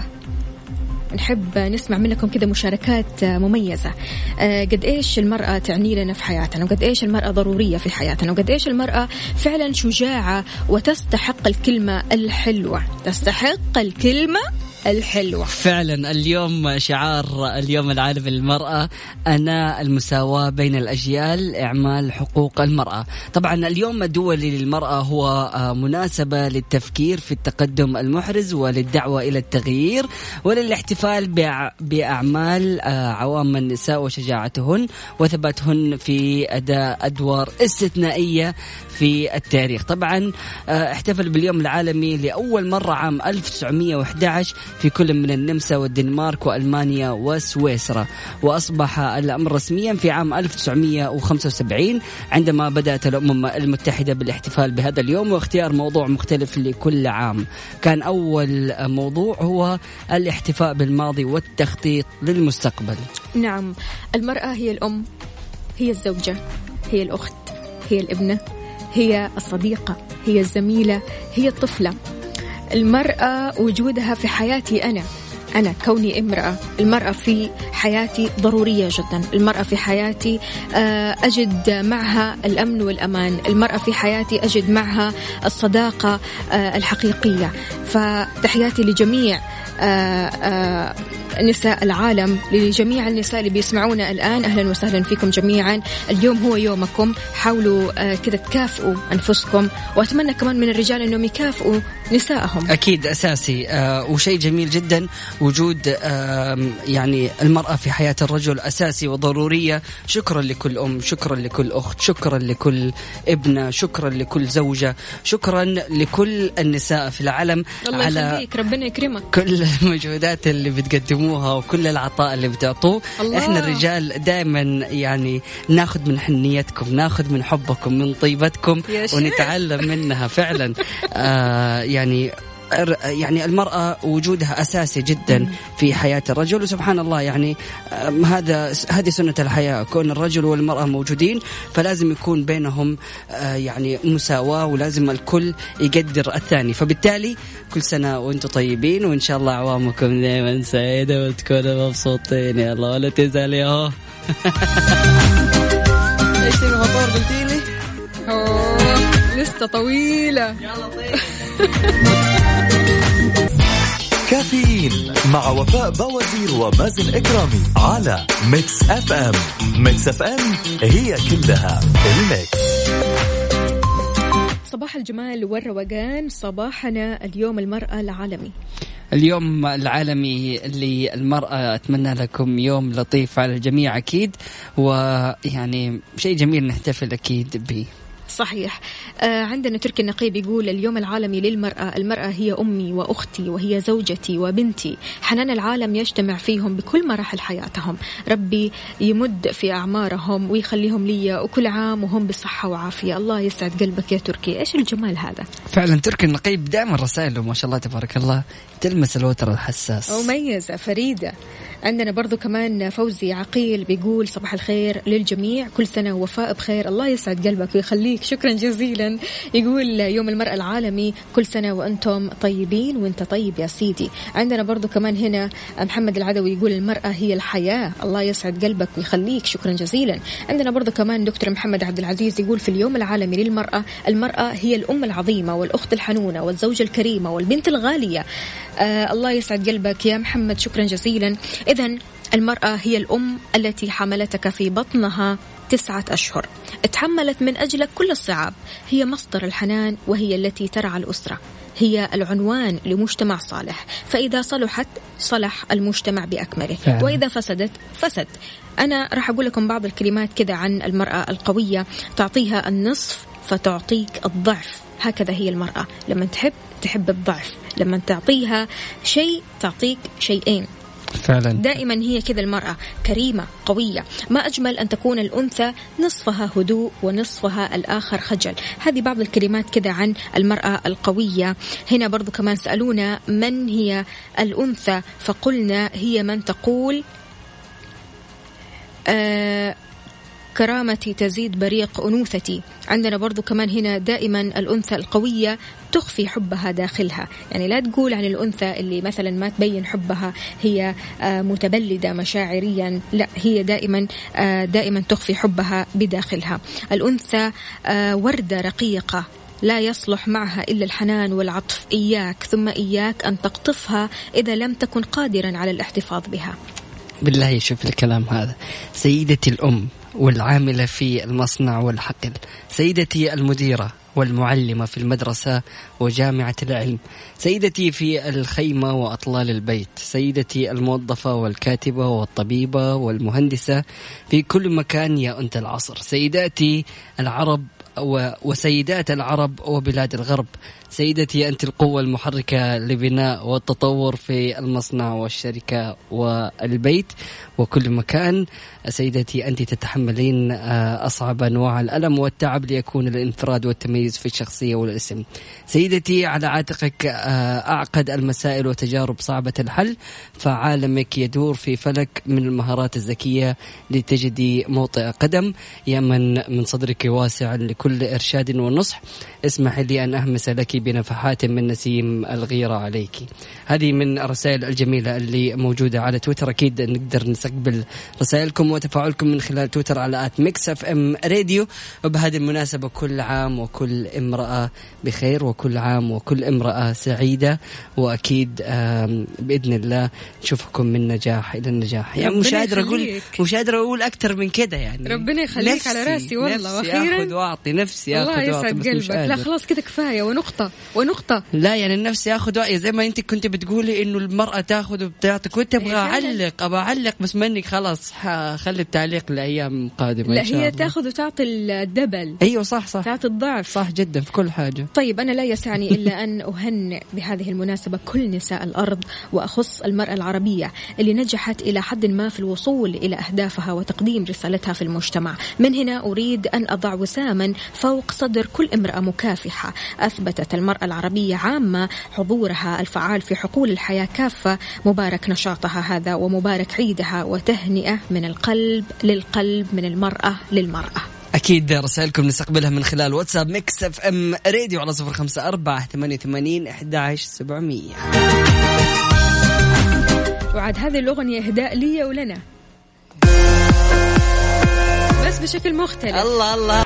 S1: نحب نسمع منكم كذا مشاركات مميزة. آه، قد إيش المرأة تعني لنا في حياتنا؟ وقد إيش المرأة ضرورية في حياتنا؟ وقد إيش المرأة فعلا شجاعة وتستحق الكلمة الحلوة؟ تستحق الكلمة الحلوة.
S2: فعلا اليوم شعار اليوم العالمي للمرأة أنا المساواة بين الأجيال إعمال حقوق المرأة. طبعا اليوم الدولي للمرأة هو آه، مناسبة للتفكير في التقدم المحرز وللدعوة إلى التغيير وللاحتفال بأع- بأعمال آه، عوام النساء وشجاعتهن وثباتهن في أداء أدوار استثنائية في التاريخ. طبعا آه، احتفل باليوم العالمي لأول مرة عام 1911 في كل من النمسا والدنمارك وألمانيا وسويسرا. وأصبح الأمر رسميا في عام 1975 عندما بدأت الأمم المتحدة بالاحتفال بهذا اليوم واختيار موضوع مختلف لكل عام. كان أول موضوع هو الاحتفاء بالماضي والتخطيط للمستقبل.
S1: نعم المرأة هي الأم هي الزوجة هي الأخت هي الابنة هي الصديقة هي الزميلة هي الطفلة. المرأة وجودها في حياتي أنا. أنا كوني امرأة المرأة في حياتي ضرورية جدا. المرأة في حياتي آه، أجد معها الأمن والأمان. المرأة في حياتي أجد معها الصداقة آه، الحقيقية. فتحياتي لجميع نساء العالم لجميع النساء اللي بيسمعونا الآن. أهلا وسهلا فيكم جميعا. اليوم هو يومكم. حاولوا آه، كذا تكافئوا أنفسكم. وأتمنى كمان من الرجال أنهم يكافئوا نسائهم.
S2: أكيد أساسي. آه وشيء جميل جدا وجود آه يعني المرأة في حياة الرجل أساسي وضرورية. شكرا لكل أم شكرا لكل أخت شكرا لكل ابنة شكرا لكل زوجة شكرا لكل النساء في العالم
S1: الله
S2: على
S1: يخليك ربنا يكرمك.
S2: كل المجهودات اللي بتقدموها وكل العطاء اللي بتعطوه
S1: الله.
S2: إحنا الرجال دائما يعني ناخذ من حنيتكم ناخذ من حبكم من طيبتكم. ونتعلم منها فعلا آه يعني يعني المرأة وجودها أساسي جدا في حياة الرجل. وسبحان الله يعني هذا هذه سنة الحياة. كون الرجل والمرأة موجودين فلازم يكون بينهم آه، يعني مساواة ولازم الكل يقدر الثاني. فبالتالي كل سنة وأنتم طيبين وإن شاء الله أعوامكم دائما سعيدة وتكونوا مبسوطين. يا الله ولا تزعل يا هو. إيش الموضوع قلتي لي؟
S1: لسه طويلة.
S3: كافيين مع وفاء بوازير ومازن إكرامي على Mix FM. Mix FM it's all in the mix.
S1: صباح الجمال والروقان صباحنا اليوم المرأة العالمي.
S2: اليوم العالمي للمرأة أتمنى لكم يوم لطيف على الجميع أكيد ويعني شيء جميل نحتفل أكيد به.
S1: صحيح. آه عندنا تركي النقيب يقول اليوم العالمي للمرأة المرأة هي أمي وأختي وهي زوجتي وبنتي. حنان العالم يجتمع فيهم بكل مراحل حياتهم. ربي يمد في أعمارهم ويخليهم لي وكل عام وهم بصحة وعافية. الله يسعد قلبك يا تركي. إيش الجمال هذا؟
S2: فعلا تركي النقيب دائما رسائله ما شاء الله تبارك الله تلمس الوتر الحساس.
S1: مميزة فريدة. عندنا برضو كمان فوزي عقيل بيقول صباح الخير للجميع. كل سنة وفاء بخير. الله يسعد قلبك ويخليك. شكرا جزيلا. يقول يوم المرأة العالمي كل سنة وأنتم طيبين وأنت طيب يا سيدي. عندنا برضو كمان هنا محمد العدوي يقول المرأة هي الحياة. الله يسعد قلبك ويخليك. شكرا جزيلا. عندنا برضو كمان دكتور محمد عبد العزيز يقول في اليوم العالمي للمرأة المرأة هي الأم العظيمة والأخت الحنونة والزوجة الكريمة والبنت الغالية. آه الله يسعد قلبك يا محمد شكرا جزيلا. إذا المرأة هي الأم التي حملتك في بطنها تسعة أشهر. تحملت من أجلك كل الصعاب. هي مصدر الحنان وهي التي ترعى الأسرة. هي العنوان لمجتمع صالح. فإذا صلحت صلح المجتمع بأكمله.
S2: فعلا.
S1: وإذا فسدت فسد. أنا راح أقول لكم بعض الكلمات كذا عن المرأة القوية تعطيها النصف فتعطيك الضعف. هكذا هي المرأة. لما تحب تحب الضعف. لما تعطيها شيء تعطيك شيئين.
S2: فعلا.
S1: دائما هي كذا المرأة. كريمة قوية. ما أجمل أن تكون الأنثى نصفها هدوء ونصفها الآخر خجل. هذه بعض الكلمات كذا عن المرأة القوية. هنا برضو كمان سألونا من هي الأنثى. فقلنا هي من تقول آه كرامتي تزيد بريق أنوثتي. عندنا برضو كمان هنا دائما الأنثى القوية تخفي حبها داخلها. يعني لا تقول عن الأنثى اللي مثلا ما تبين حبها هي آه، متبلدة مشاعريا. لا هي دائما آه، دائما تخفي حبها بداخلها. الأنثى آه، وردة رقيقة لا يصلح معها إلا الحنان والعطف. إياك ثم إياك أن تقطفها إذا لم تكن قادرا على الاحتفاظ بها.
S2: بالله شوف الكلام هذا. سيدتي الأم والعاملة في المصنع والحقل. سيدتي المديرة والمعلمة في المدرسة وجامعة العلم. سيدتي في الخيمة وأطلال البيت. سيدتي الموظفة والكاتبة والطبيبة والمهندسة في كل مكان يا أنت العصر. سيداتي العرب وسيدات العرب وبلاد الغرب. سيدتي أنت القوة المحركة لبناء والتطور في المصنع والشركة والبيت وكل مكان. سيدتي أنت تتحملين آه، أصعب أنواع الألم والتعب ليكون الانفراد والتميز في الشخصية والاسم. سيدتي على عاتقك آه، أعقد المسائل وتجارب صعبة الحل. فعالمك يدور في فلك من المهارات الذكية لتجدي موطئ قدم. يا من من صدرك واسع لكل إرشاد ونصح. اسمح لي أن أهمس لك بنفحات من نسيم الغيرة عليك. هذه من الرسائل الجميلة اللي موجودة على تويتر. أكيد نقدر نستقبل رسائلكم وتفاعلكم من خلال تويتر على at Mix FM Radio. وبهذه المناسبة كل عام وكل امرأة بخير وكل عام وكل امرأة سعيدة. وأكيد بإذن الله نشوفكم من نجاح إلى النجاح. يعني مش قادر أقول. مش قادر أقول أكثر من كده يعني.
S1: ربنا يخليك على رأسي والله.
S2: نفسي
S1: وأخيراً.
S2: آخذ وأعطي نفسي آخذ
S1: الله
S2: وأعطي
S1: يسعد قلبك. لا. خلاص كذا كفاية ونقطة. ونقطة.
S2: لا يعني نفسي اخذ وعي. زي ما انت كنت بتقولي إنه المرأة تاخذ وبتعطي. كنت
S1: أبغى فعلاً.
S2: أعلق أبغى أعلق بس منك خلاص. حخلي التعليق لأيام قادمة
S1: لا هي. تاخذ وتعطي الدبل.
S2: أيوه صح صح.
S1: تعطي الضعف.
S2: صح جدا في كل حاجة.
S1: طيب أنا لا يسعني إلا أن أهنئ بهذه المناسبة كل نساء الأرض وأخص المرأة العربية اللي نجحت إلى حد ما في الوصول إلى أهدافها وتقديم رسالتها في المجتمع. من هنا أريد أن أضع وساما فوق صدر كل امرأة مكافحة. أثبتت المرأة العربية عامة حضورها الفعال في حقول الحياة كافة. مبارك نشاطها هذا ومبارك عيدها وتهنئة من القلب للقلب من المرأة للمرأة.
S2: أكيد رسائلكم نستقبلها من خلال واتساب Mix FM Radio على صفر خمسة أربعة ثمانية وثمانين إحدى سبعمئه
S1: وعاد هذه الأغنية إهداء لي ولنا. بس بشكل مختلف.
S2: الله الله.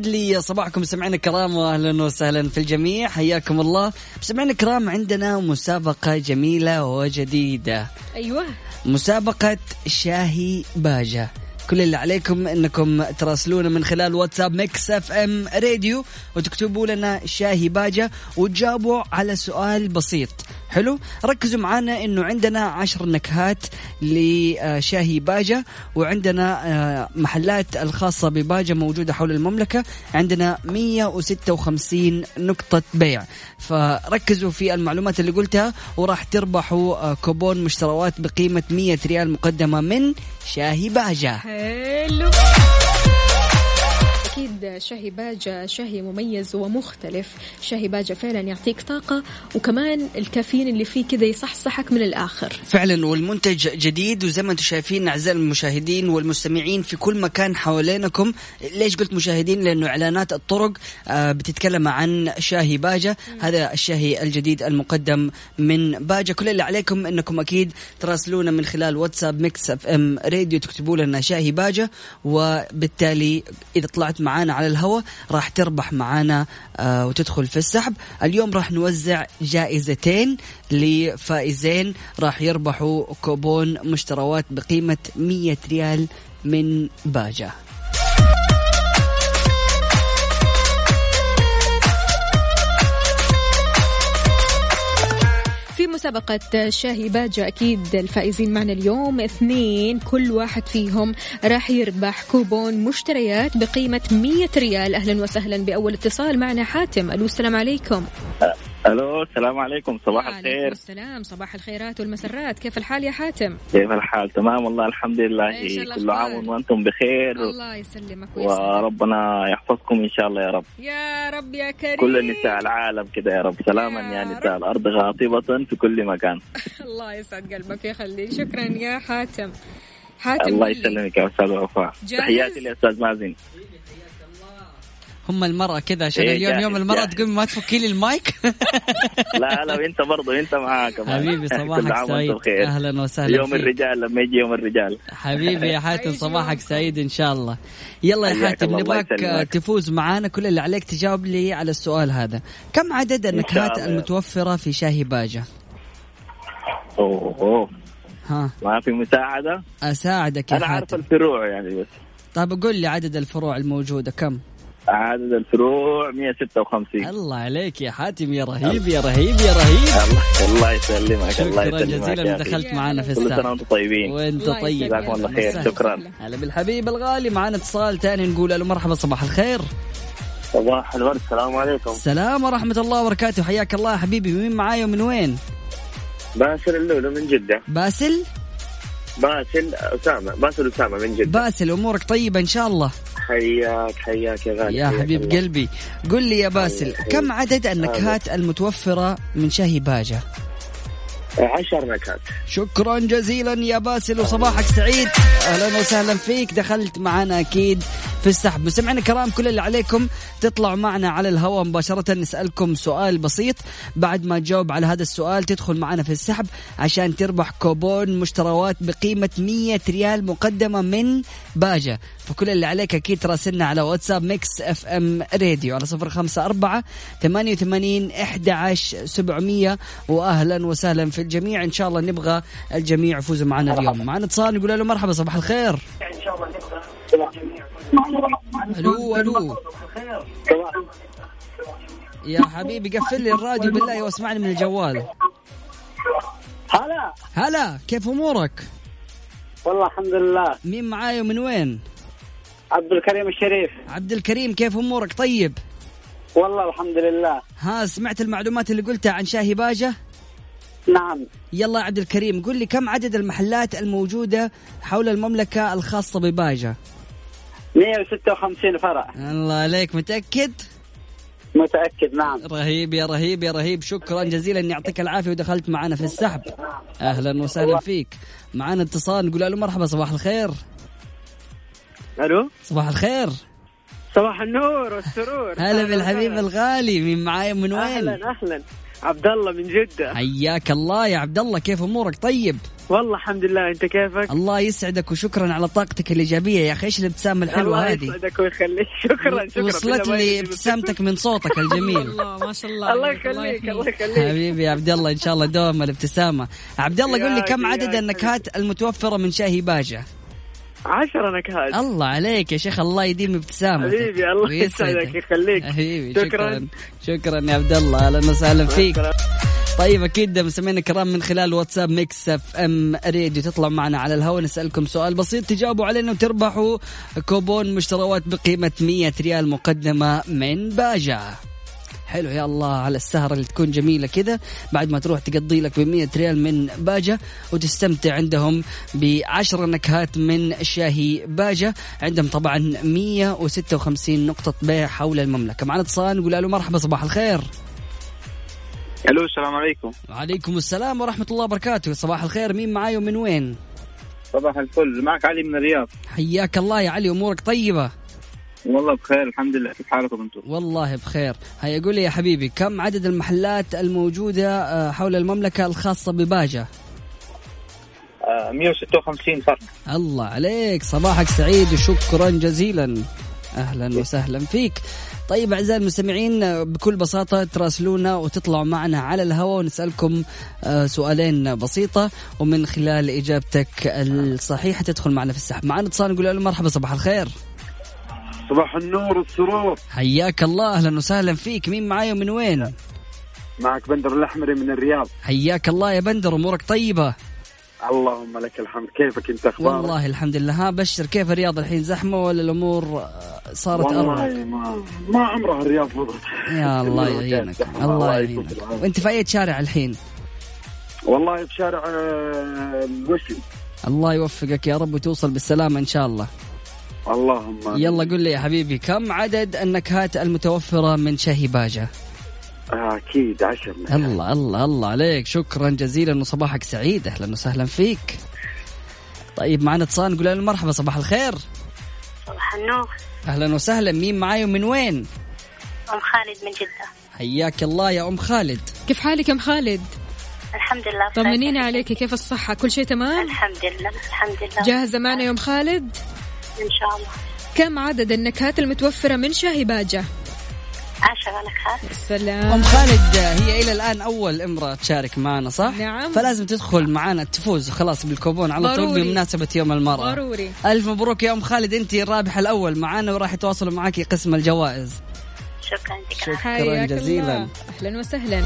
S2: يسعد لي صباحكم سمعنا الكرام واهلا وسهلا في الجميع. حياكم الله. سمعنا الكرام عندنا مسابقة جميلة وجديدة.
S1: أيوة.
S2: مسابقة شاهي باجة. كل اللي عليكم إنكم تراسلونا من خلال واتساب Mix FM Radio وتكتبوا لنا شاهي باجة وتجاوبوا على سؤال بسيط. حلو؟ ركزوا معنا إنه عندنا عشر نكهات لشاهي باجة وعندنا آه، محلات الخاصة بباجة موجودة حول المملكة. عندنا 156 نقطة بيع. فركزوا في المعلومات اللي قلتها وراح تربحوا آه، كوبون مشتروات بقيمة 100 ريال مقدمة من شاهي باجة.
S1: حلو أكيد شاهي باجة شاهي مميز ومختلف. شاهي باجة فعلا يعطيك طاقة وكمان الكافيين اللي فيه كذا يصحصحك من الآخر.
S2: فعلا والمنتج جديد وزي ما أنتم شايفين أعزائي المشاهدين والمستمعين في كل مكان حوالينكم. ليش قلت مشاهدين؟ لأنه إعلانات الطرق آه، بتتكلم عن شاهي باجة. هذا الشاهي الجديد المقدم من باجة. كل اللي عليكم إنكم أكيد تراسلونا من خلال واتساب Mix FM Radio تكتبوا لنا شاهي باجة. وبالتالي إذا طلعت معانا على الهواء راح تربح معانا آه، وتدخل في السحب. اليوم راح نوزع جائزتين لفائزين راح يربحوا كوبون مشتروات بقيمة 100 ريال من باجة.
S1: مسابقة شاهي باجة أكيد الفائزين معنا اليوم. اثنين كل واحد فيهم راح يربح كوبون مشتريات بقيمة 100 ريال. أهلا وسهلا بأول اتصال معنا حاتم. ألو السلام عليكم.
S7: ألو السلام عليكم صباح الخير.
S1: السلام صباح الخيرات والمسرات. كيف الحال يا حاتم؟
S7: كيف الحال؟ تمام والله الحمد لله. كل؟ عام وأنتم بخير.
S1: الله يسلمك ويسلمك
S7: وربنا يحفظكم إن شاء الله يا رب.
S1: يا رب يا كريم.
S7: كل نساء العالم كده يا رب. سلاما
S1: يا
S7: يا
S1: رب.
S7: نساء الأرض غاطبة في كل مكان.
S1: الله يسعد قلبك يخليك شكرا يا حاتم. حاتم
S7: الله يسلمك يا أستاذ وفاء؟ تحياتي لأستاذ مازن.
S2: هم المرأة كذا عشان
S7: إيه،
S2: اليوم
S7: جاهز،
S2: يوم المرأة. تقول ما تفكي لي المايك؟
S7: لا لا وأنت برضه انت معاك.
S2: حبيبي صباحك سعيد. أهلا وسهلا
S7: يوم. الرجال لما يجي يوم الرجال.
S2: حبيبي يا حاتم صباحك سعيد إن شاء الله. يلا يا حاتم نبغاك. تفوز معانا. كل اللي عليك تجاوب لي على السؤال هذا. كم عدد النكهات. المتوفرة في شاهي باجة؟
S7: أوه. اوه
S2: ها.
S7: ما في مساعدة؟
S2: أساعدك يا
S7: أنا عارف
S2: حاتم.
S7: الفروع يعني بس.
S2: طيب قول لي عدد الفروع الموجودة. كم؟
S7: عدد الفروع 156
S2: الله عليك يا حاتم يا رهيب يا رهيب يا رهيب.
S7: الله الله يسلمك الله
S2: شكرا
S7: يسلمك
S2: جزيلا
S7: يا
S2: إنك
S7: أخي.
S2: دخلت معنا في
S7: كل سنة
S2: الساعة
S7: وأنتم طيبين.
S1: وأنت
S2: طيب.
S7: جزاكم الله خير. شكرا.
S2: هلا بالحبيب الغالي معنا اتصال ثاني نقول له مرحبا صباح الخير.
S7: صباح الورد السلام عليكم.
S2: السلام ورحمة الله وبركاته. حياك الله يا حبيبي. مين معاي ومن وين؟
S7: باسل اللولو من جدة.
S2: باسل؟
S7: باسل أسامة باسل أسامة من جدة.
S2: باسل أمورك طيبة إن شاء الله.
S7: حياك حياك يا غالي
S2: يا
S7: حياك
S2: حبيب
S7: الله.
S2: قلبي. قل لي يا باسل
S7: حبيبي.
S2: كم عدد النكهات المتوفرة من شاهي باجة
S7: عشر نكهات.
S2: شكرا جزيلا يا باسل وصباحك سعيد. أهلا وسهلا فيك. دخلت معنا أكيد في السحب. مستمعينا الكرام كل اللي عليكم تطلعوا معنا على الهواء مباشرة. نسألكم سؤال بسيط. بعد ما تجاوب على هذا السؤال تدخل معنا في السحب عشان تربح كوبون مشتروات بقيمة 100 ريال مقدمة من باجة. فكل اللي عليك أكيد تراسلنا على واتساب Mix FM Radio على صفر خمسة أربعة ثمانية وثمانين إحدى عشر سبعمية. وأهلا وسهلا في الجميع. إن شاء الله نبغى الجميع يفوزوا معنا اليوم. معنا اتصال نقول له مرحبا صباح الخير. ألو ألو. يا حبيبي قفل لي الراديو بالله واسمعني من الجوال.
S8: هلا.
S2: هلا كيف أمورك؟
S8: والله الحمد لله.
S2: مين معاي ومن وين؟
S8: عبد الكريم الشريف.
S2: عبد الكريم كيف أمورك؟ طيب.
S8: والله الحمد لله.
S2: ها سمعت المعلومات اللي قلتها عن شاهي باجة؟
S8: نعم.
S2: يلا يا عبد الكريم قل لي كم عدد المحلات الموجودة حول المملكة الخاصة بباجة؟
S8: 156 فرع.
S2: الله عليك متأكد؟
S8: متأكد نعم.
S2: رهيب يا رهيب يا رهيب شكرا جزيلا يعطيك العافية ودخلت معنا في السحب. أهلا وسهلا فيك. معنا اتصال نقول له مرحبا صباح الخير.
S8: ألو؟
S2: صباح الخير.
S8: صباح النور والسرور.
S2: هلا بالحبيب الغالي مين معاي من وين؟
S8: أهلا أهلا. عبد الله من جدة.
S2: حياك الله يا عبد الله كيف أمورك؟ طيب.
S8: والله الحمد لله أنت كيفك؟
S2: الله يسعدك وشكرا على طاقتك الإيجابية يا أخي إيش الابتسامة الحلوة
S8: الله
S2: هذه؟
S8: يسعدك ويخليك. شكرا شكرا.
S2: وصلت لي ابتسامتك من صوتك الجميل.
S1: الله ما شاء الله.
S8: الله يخليك الله. يخليك.
S2: حبيبي يا عبد الله إن شاء الله دوم الابتسامة. عبد الله قل لي كم عدد النكهات المتوفرة من شاهي باجة؟
S8: عشرة نكهات.
S2: الله عليك يا شيخ الله يديم ابتسامتك
S8: حبيبي الله. يسعدك يخليك.
S2: حبيبي
S8: شكراً.
S2: شكرا. يا عبد الله أهلا وسهلا فيك. طيب أكيد مستمعينا الكرام من خلال واتساب Mix FM Radio. تطلعوا معنا على الهواء نسألكم سؤال بسيط تجاوبوا علينا وتربحوا كوبون مشتروات بقيمة 100 ريال مقدمة من باجة حلو يا الله على السهرة اللي تكون جميلة كذا. بعد ما تروح تقضي لك ب 100 ريال من باجة وتستمتع عندهم بعشر نكهات من شاهي باجة. عندهم طبعا 156 نقطة بيع حول المملكة. معنا اتصال نقول له مرحبا صباح الخير.
S7: ألو السلام عليكم.
S2: وعليكم السلام ورحمة الله وبركاته. صباح الخير مين معاي ومن وين؟
S7: صباح الفل معك علي من الرياض.
S2: حياك الله يا علي أمورك طيبة؟
S7: والله بخير الحمد لله. كيف حالكم أنتم؟
S2: والله بخير. هيا قول لي يا حبيبي كم عدد المحلات الموجودة آه، حول المملكة الخاصة بباجة؟
S7: 156 فرد.
S2: الله عليك صباحك سعيد وشكرا جزيلا. أهلا وسهلا فيك. طيب أعزائي المستمعين آه، بكل بساطة تراسلونا وتطلعوا معنا على الهواء ونسألكم آه، سؤالين بسيطة ومن خلال إجابتك الصحيحة تدخل معنا في السحب. معنا اتصال نقول له مرحبا صباح الخير.
S5: صباح النور والسرور
S2: حياك الله أهلا وسهلا فيك. مين معاي ومن وين؟
S5: معك بندر الأحمري من الرياض.
S2: حياك الله يا بندر أمورك طيبة؟
S5: اللهم لك الحمد. كيفك أنت أخبارك؟
S2: والله الحمد لله. ها بشر كيف الرياض الحين؟ زحمة ولا الأمور آه، صارت
S5: والله ما ما عمرها الرياض فضت.
S2: يا الله يعينك. الله يعينك. وأنت في أي شارع الحين؟
S5: والله بشارع آه، الوشي.
S2: الله يوفقك يا رب وتوصل بالسلامة إن شاء الله.
S5: اللهم.
S2: يلا قل لي يا حبيبي كم عدد النكهات المتوفرة من شاهي باجة
S5: أكيد عشر
S2: الله الله الله عليك. شكرا جزيلا وصباحك سعيد. أهلا وسهلا فيك. طيب معنا اتصال نقول له مرحبا صباح الخير.
S9: صباح النور.
S2: أهلا وسهلا. مين معاي ومن وين؟
S9: أم خالد من جدة.
S2: حياك الله يا أم خالد.
S1: كيف حالك يا أم خالد؟
S9: الحمد لله
S1: طمنينا عليك. كيف الصحة؟ كل شيء تمام؟
S9: الحمد لله الحمد لله.
S1: جاهزة معنا يا أم خالد؟
S9: إن شاء الله.
S1: كم عدد النكهات المتوفرة من شاهي باجة؟
S9: عشرة نكهات.
S1: سلام.
S2: أم خالد هي إلى الآن أول امرأة تشارك معنا صح؟
S1: نعم.
S2: فلازم تدخل معنا تفوز خلاص بالكوبون على طول
S1: ضروري.
S2: بمناسبة يوم المرأة.
S1: ضروري.
S2: ألف مبروك يا أم خالد أنت الرابح الأول معنا وراح يتواصلوا معك قسم الجوائز.
S9: شكرا لك.
S2: شكرا جزيلا.
S1: أهلا وسهلا.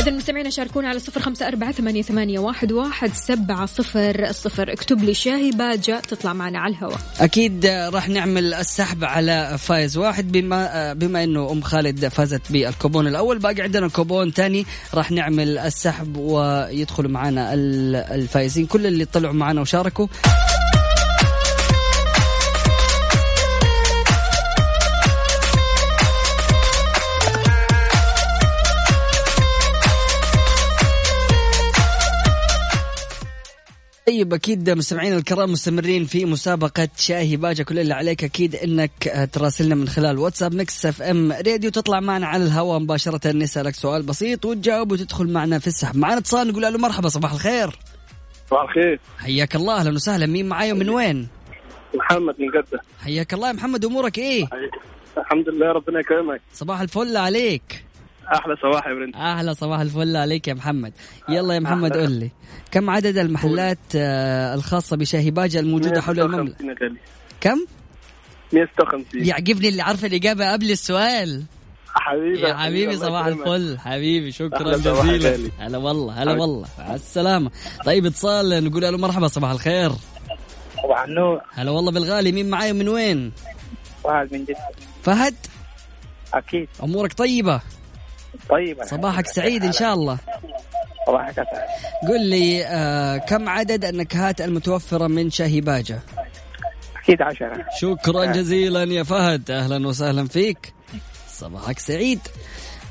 S1: اذا المستمعين شاركونا على صفر خمسة أربعة ثمانية, ثمانية واحد, واحد سبعة صفر صفر. اكتب لي شاهي باجة تطلع معنا على الهواء.
S2: أكيد راح نعمل السحب على فايز واحد بما بما إنه أم خالد فازت بالكوبون الأول باقي عندنا كوبون ثاني راح نعمل السحب ويدخلوا معنا ال- الفايزين كل اللي طلعوا معنا وشاركوا. طيب أكيد مستمعينا الكرام مستمرين في مسابقة شاهي باجا. كل اللي عليك أكيد إنك آه، تراسلنا من خلال واتساب Mix FM Radio. تطلع معنا على الهواء مباشرة نسألك سؤال بسيط وتجاوب وتدخل معنا في السحب. معنا اتصال نقول له مرحبا صباح الخير.
S10: صباح الخير.
S2: حياك الله أهلا وسهلا. مين معاي ومن وين؟
S10: محمد من جدة.
S2: حياك الله يا محمد أمورك إيه؟
S10: الحمد لله ربنا يكرمك.
S2: صباح الفل عليك.
S10: أحلى صباح يا prince.
S2: أحلى صباح الفل عليك يا محمد. يلا يا محمد قول لي كم عدد المحلات آه، الخاصة بشاهي باجا الموجودة حول المملكة؟
S10: 156 يا غالي.
S2: كم؟
S10: 156
S2: يعجبني اللي عارفه الاجابه قبل السؤال.
S10: حبيبي
S2: يا حبيبي صباح. الفل. حبيبي شكرا جزيلا. هلا والله هلا. والله. مع السلامة. طيب اتصال نقول له مرحبا صباح الخير.
S10: صباح النور.
S2: هلا والله بالغالي مين معاي من وين؟
S10: فهد من جدة.
S2: فهد؟
S10: أكيد.
S2: أمورك طيبة؟
S10: طيب
S2: صباحك سعيد إن شاء الله.
S10: صباحك اسعد
S2: قل لي آه كم عدد النكهات المتوفرة من شاهي باجة؟
S10: أكيد عشرة.
S2: شكرا جزيلا يا فهد. أهلا وسهلا فيك. صباحك سعيد.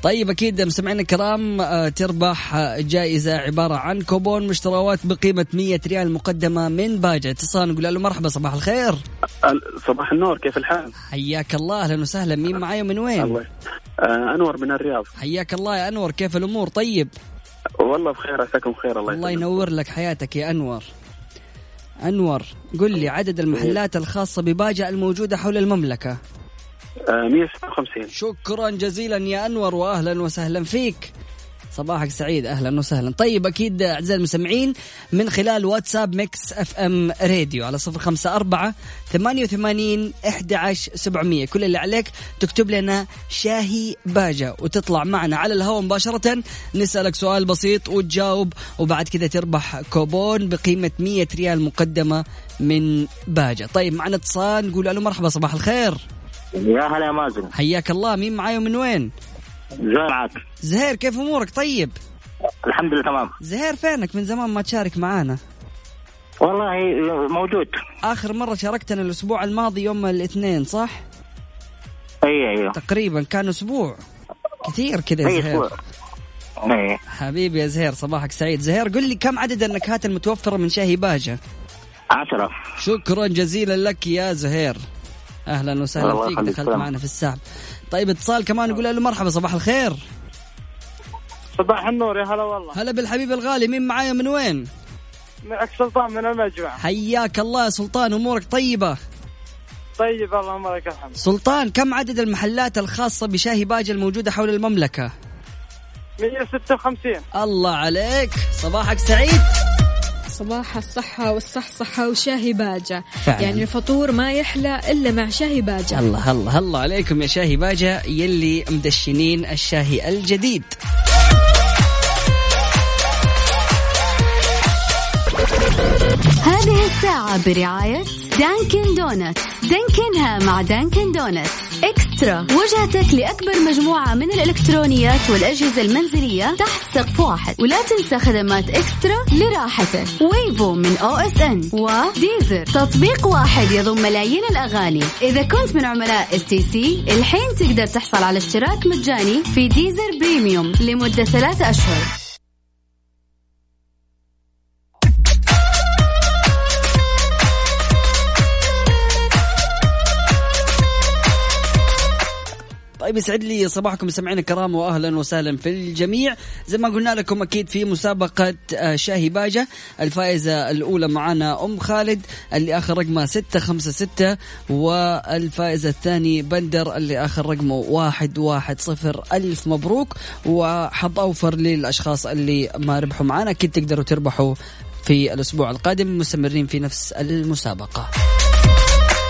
S2: طيب أكيد مستمعينا الكرام آه، تربح آه، جائزة عبارة عن كوبون مشتريات بقيمة 100 ريال مقدمة من باجة. اتصال نقول له مرحبا صباح الخير.
S10: صباح النور كيف الحال؟
S2: حياك الله أهلا وسهلا. مين معاي ومن وين؟
S10: الله آه أنور من الرياض.
S2: حياك الله يا أنور كيف الأمور؟ طيب.
S10: والله بخير عساكم بخير الله
S2: الله. ينور لك حياتك يا أنور. أنور قل لي عدد المحلات الخاصة بباجة الموجودة حول المملكة.
S10: آه 156
S2: شكرا جزيلا يا أنور واهلا وسهلا فيك. صباحك سعيد أهلا وسهلا. طيب أكيد أعزائي المستمعين من خلال واتساب Mix FM Radio على صفر خمسة أربعة ثمانية وثمانين عشر سبعمية. كل اللي عليك تكتب لنا شاهي باجة وتطلع معنا على الهواء مباشرة. نسألك سؤال بسيط وتجاوب وبعد كذا تربح كوبون بقيمة 100 ريال مقدمة من باجة. طيب معنا اتصال نقول له مرحبا صباح الخير.
S11: يا هلا يا مازن.
S2: حياك الله مين معاي ومن وين؟
S11: زين معك
S2: زهير كيف أمورك؟ طيب.
S11: الحمد لله تمام.
S2: زهير فينك؟ من زمان ما تشارك معانا.
S11: والله موجود.
S2: آخر مرة شاركتنا الأسبوع الماضي يوم الاثنين صح؟
S11: أي أيوه
S2: تقريبا كان أسبوع. كثير كذا يا زهير.
S11: أي.
S2: حبيبي يا زهير صباحك سعيد. زهير قل لي كم عدد النكهات المتوفرة من شاهي باجة؟
S11: عشرة.
S2: شكرا جزيلا لك يا زهير. أهلا وسهلا فيك دخلت. معنا في السحب طيب اتصال كمان نقول له مرحبا صباح الخير.
S8: صباح النور يا هلا والله.
S2: هلا بالحبيب الغالي مين معايا من وين؟
S8: معك سلطان من المجمع.
S2: حياك الله يا سلطان أمورك طيبة؟
S8: طيب اللهم لك الحمد.
S2: سلطان كم عدد المحلات الخاصة بشاهي باجة الموجودة حول المملكة؟
S8: 156
S2: الله عليك صباحك سعيد.
S1: صباح الصحة والصحصحة وشاهي باجة.
S2: فعلاً.
S1: يعني الفطور ما يحلى إلا مع شاهي باجة.
S2: الله الله الله عليكم يا شاهي باجة يلي مدشنين الشاهي الجديد.
S4: هذه الساعة برعاية Dunkin' Donuts. دانكنها مع Dunkin' Donuts. eXtra. وجهتك لأكبر مجموعة من الإلكترونيات والأجهزة المنزلية تحت سقف واحد. ولا تنسى خدمات eXtra لراحتك. Wavo من OSN و Deezer. تطبيق واحد يضم ملايين الأغاني. إذا كنت من عملاء STC الحين تقدر تحصل على اشتراك مجاني في Deezer Premium لمدة ثلاثة أشهر.
S2: طيب يسعد لي صباحكم. سمعين الكرام واهلا وسهلا في الجميع. زي ما قلنا لكم أكيد في مسابقة آه، شاهي باجة. الفائزة الأولى معنا أم خالد اللي آخر رقمها 656 والفائزة الثاني بندر اللي آخر رقمه 110 ألف مبروك وحظ أوفر للأشخاص اللي ما ربحوا معنا أكيد تقدروا تربحوا في الأسبوع القادم. مستمرين في نفس المسابقة.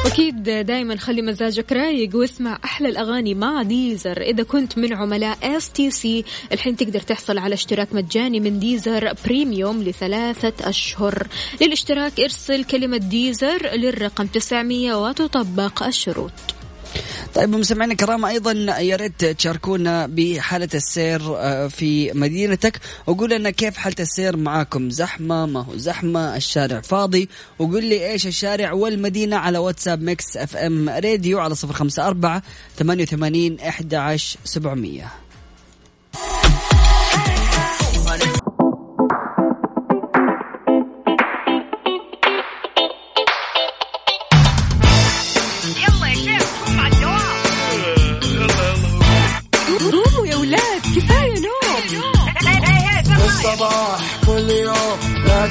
S1: أكيد دائما خلي مزاجك رايق واسمع أحلى الأغاني مع Deezer. إذا كنت من عملاء STC الحين تقدر تحصل على اشتراك مجاني من Deezer Premium لثلاثة أشهر. للاشتراك ارسل كلمة Deezer للرقم 900 وتطبق الشروط.
S2: طيب مستمعينا الكرام أيضا يا ريت تشاركونا بحالة السير آه، في مدينتك. وقول لنا كيف حالة السير معاكم؟ زحمة؟ ما هو زحمة؟ الشارع فاضي؟ وقول لي إيش الشارع والمدينة على واتساب Mix FM Radio على
S12: 054 88 11 700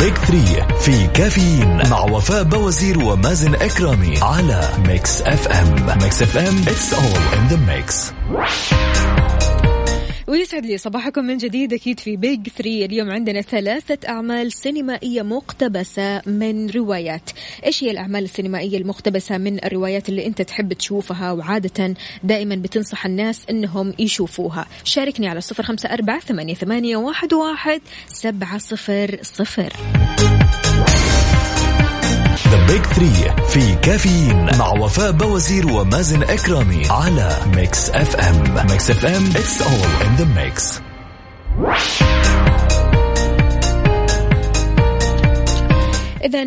S3: Page Three في كافيين مع وفاء بوازير ومازن إكرامي على Mix FM Mix FM it's all in the mix
S1: ويسعد لي صباحكم من جديد أكيد في Page 3 اليوم عندنا ثلاثة أعمال سينمائية مقتبسة من روايات. إيش هي الأعمال السينمائية المقتبسة من الروايات اللي أنت تحب تشوفها وعادة دائما بتنصح الناس أنهم يشوفوها؟ شاركني على صفر خمسة أربعة ثمانية, ثمانية واحد, واحد سبعة صفر صفر.
S3: The Page Three في كافيين مع وفاء بوازير ومازن إكرامي على Mix FM Mix FM it's all in the mix
S1: إذا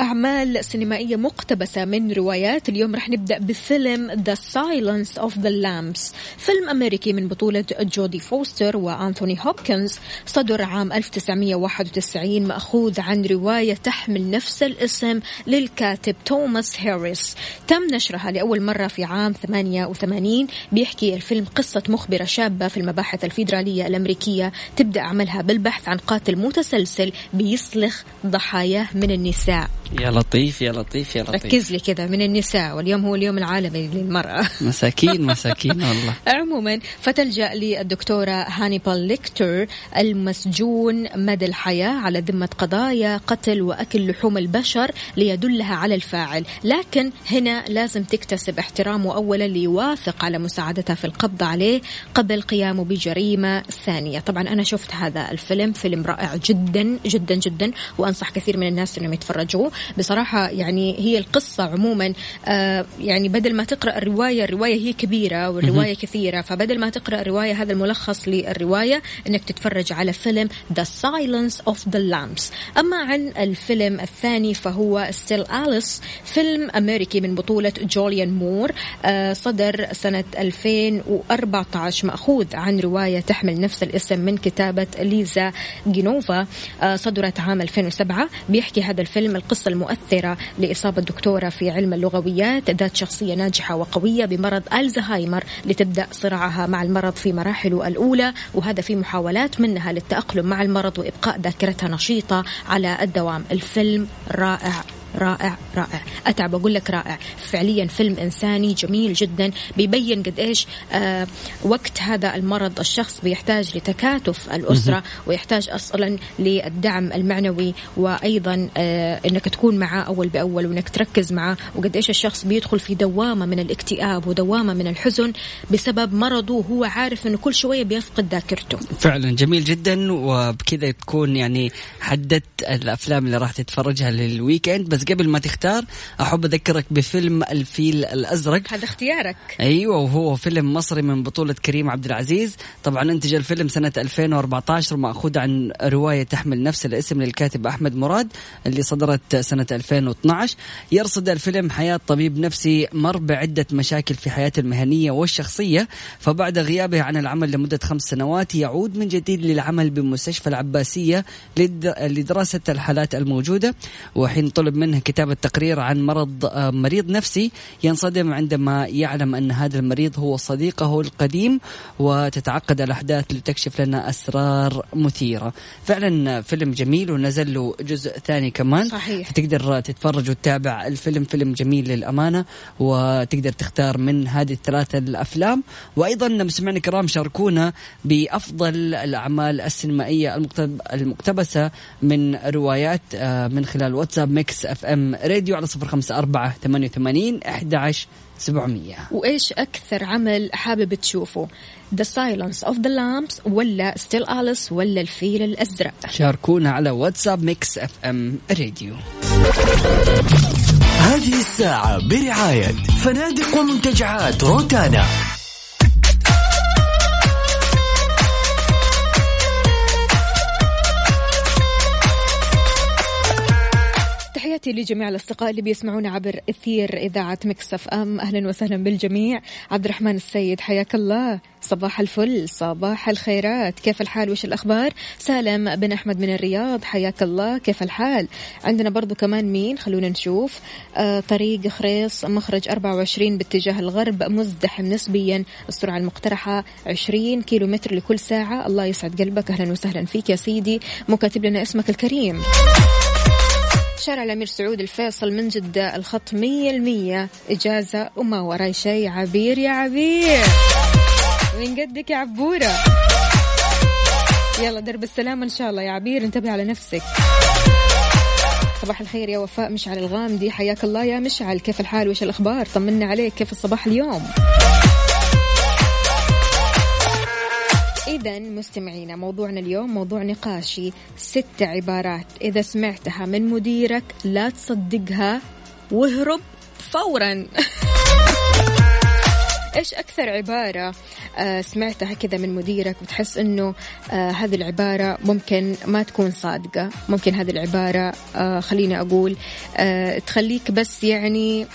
S1: أعمال سينمائية مقتبسة من روايات. اليوم رح نبدأ بفيلم The Silence of the Lambs. فيلم أمريكي من بطولة جودي فوستر وأنثوني هوبكنز. صدر عام 1991 مأخوذ عن رواية تحمل نفس الاسم للكاتب توماس هاريس تم نشرها لأول مرة في عام 88 بيحكي الفيلم قصة مخبرة شابة في المباحث الفيدرالية الأمريكية. تبدأ عملها بالبحث عن قاتل متسلسل بيسلخ ضحاياه من النساء.
S2: يا لطيف يا لطيف يا لطيف.
S1: ركز لي كذا من النساء. واليوم هو اليوم العالمي للمرأة.
S2: مساكين مساكين والله.
S1: عموما فتلجأ للدكتورة هانيبال ليكتر المسجون مدى الحياة على ذمة قضايا قتل وأكل لحوم البشر ليدلها على الفاعل. لكن هنا لازم تكتسب احترامه أولا ليوافق على مساعدتها في القبض عليه قبل قيامه بجريمة ثانية. طبعا أنا شفت هذا الفيلم فيلم رائع جدا جدا جدا وأنصح كثير من الناس أنهم يتفرجوا. بصراحة يعني هي القصة عموما آه يعني بدل ما تقرأ الرواية الرواية هي كبيرة والرواية كثيرة. فبدل ما تقرأ الرواية هذا الملخص للرواية أنك تتفرج على فيلم The Silence of the Lambs. أما عن الفيلم الثاني فهو Still Alice فيلم أمريكي من بطولة جوليان مور آه صدر سنة 2014 مأخوذ عن رواية تحمل نفس الاسم من كتابة ليزا جينوفا آه صدرت عام 2007 بيحكي هذا الفيلم القصة المؤثرة لإصابة دكتورة في علم اللغويات ذات شخصية ناجحة وقوية بمرض ألزهايمر لتبدأ صراعها مع المرض في مراحله الأولى وهذا في محاولات منها للتأقلم مع المرض وإبقاء ذاكرتها نشيطة على الدوام. الفيلم رائع. رائع رائع. أتعب أقول لك رائع. فعليا فيلم إنساني جميل جدا بيبين قد إيش آه وقت هذا المرض الشخص بيحتاج لتكاتف الأسرة ويحتاج أصلا للدعم المعنوي وأيضا آه إنك تكون معاه أول بأول وإنك تركز معاه وقد إيش الشخص بيدخل في دوامة من الاكتئاب ودوامة من الحزن بسبب مرضه وهو عارف إنه كل شوية بيفقد ذاكرته.
S2: فعلا جميل جدا. وبكذا تكون يعني حددت الأفلام اللي راح تتفرجها للويكند. بس قبل ما تختار أحب أذكرك بفيلم الفيل الأزرق.
S1: هذا اختيارك.
S2: أيوه وهو فيلم مصري من بطولة كريم عبد العزيز. طبعا انتج الفيلم سنة 2014 وماخوذ عن رواية تحمل نفس الاسم للكاتب أحمد مراد اللي صدرت سنة 2012 يرصد الفيلم حياة طبيب نفسي مر بعدة مشاكل في حياته المهنية والشخصية فبعد غيابه عن العمل لمدة خمس سنوات يعود من جديد للعمل بمستشفى العباسية لد- لدراسة الحالات الموجودة. وحين طلب منه كتابه تقرير عن مرض آه، مريض نفسي ينصدم عندما يعلم أن هذا المريض هو صديقه القديم وتتعقد الأحداث لتكشف لنا أسرار مثيرة. فعلا فيلم جميل ونزل له جزء ثاني كمان.
S1: صحيح.
S2: تقدر تتفرج وتتابع الفيلم فيلم جميل للأمانة وتقدر تختار من هذه الثلاثة الأفلام. وأيضا مستمعينا الكرام شاركونا بأفضل الأعمال السينمائية المقتب- المقتبسة من روايات آه، من خلال واتساب Mix FM Radio على صفر خمسة أربعة ثمانية وثمانين أحد سبعمية.
S1: وإيش أكثر عمل حابب تشوفه؟ The Silence of the Lambs ولا Still Alice ولا الفيل الأزرق؟
S2: شاركونا على واتساب Mix FM Radio
S3: هذه الساعة برعاية فنادق ومنتجعات روتانا.
S1: تحياتي لجميع الأصدقاء اللي بيسمعونا عبر إثير إذاعة مكسف أم. أهلا وسهلا بالجميع. عبد الرحمن السيد حياك الله. صباح الفل صباح الخيرات. كيف الحال؟ وش الأخبار؟ سالم بن أحمد من الرياض حياك الله. كيف الحال؟ عندنا برضو كمان مين؟ خلونا نشوف. آه طريق خريص مخرج 24 باتجاه الغرب مزدحم نسبيا. السرعة المقترحة 20 كيلو متر لكل ساعة. الله يسعد قلبك. أهلا وسهلا فيك يا سيدي. مو كاتب لنا اسمك الكريم. شارع الأمير سعود الفيصل من جدة الخط مية المية. إجازة وما وراي شيء. عبير يا عبير. من قدك يا عبورة؟ يلا درب السلامة إن شاء الله يا عبير. انتبه على نفسك. صباح الخير يا وفاء مشعل الغامدي. حياك الله يا مشعل. كيف الحال؟ وش الأخبار؟ طمنا عليك. كيف الصباح اليوم؟ إذا مستمعينا موضوعنا اليوم موضوع نقاشي. ست عبارات إذا سمعتها من مديرك لا تصدقها واهرب فورا. إيش أكثر عبارة آه سمعتها كذا من مديرك وتحس إنه آه هذه العبارة ممكن ما تكون صادقة؟ ممكن هذه العبارة آه خليني أقول تخليك بس يعني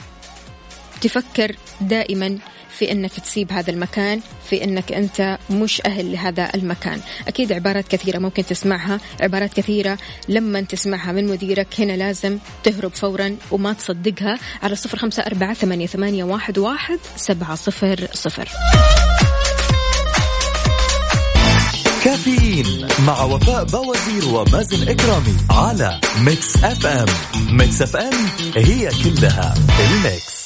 S1: تفكر دائما في إنك تسيب هذا المكان في إنك أنت مش أهل لهذا المكان. أكيد عبارات كثيرة ممكن تسمعها عبارات كثيرة لما تسمعها من مديرك هنا لازم تهرب فورا وما تصدقها على صفر خمسة أربعة ثمانية, ثمانية واحد, واحد سبعة صفر صفر.
S3: كافيين مع وفاء بوازير ومازن إكرامي على Mix FM. Mix FM هي كلها ال mix.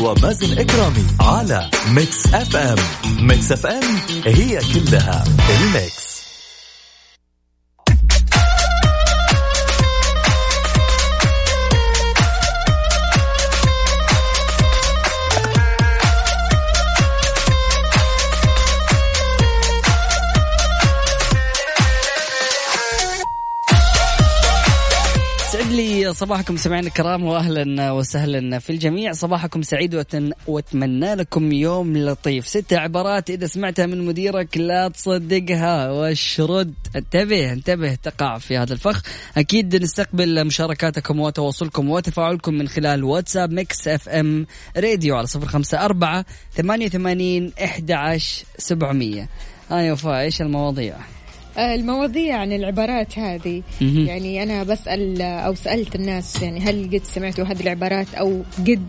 S3: ومازن إكرامي على Mix FM. Mix FM هي كلها
S2: ال mix. صباحكم سمعنا الكرام واهلا وسهلا في الجميع. صباحكم سعيد وأتمنى لكم يوم لطيف. ست عبارات إذا سمعتها من مديرك لا تصدقها واشرد. انتبه انتبه تقع في هذا الفخ. أكيد نستقبل مشاركاتكم وتواصلكم وتفاعلكم من خلال واتساب Mix FM Radio على صفر خمسة أربعة ثمانية وثمانين إحدى عشر سبعمية. ها وفاء إيش المواضيع؟
S1: آه، المواضيع عن العبارات هذه. يعني أنا بسأل أو سألت الناس يعني هل قد سمعتوا هذه العبارات أو قد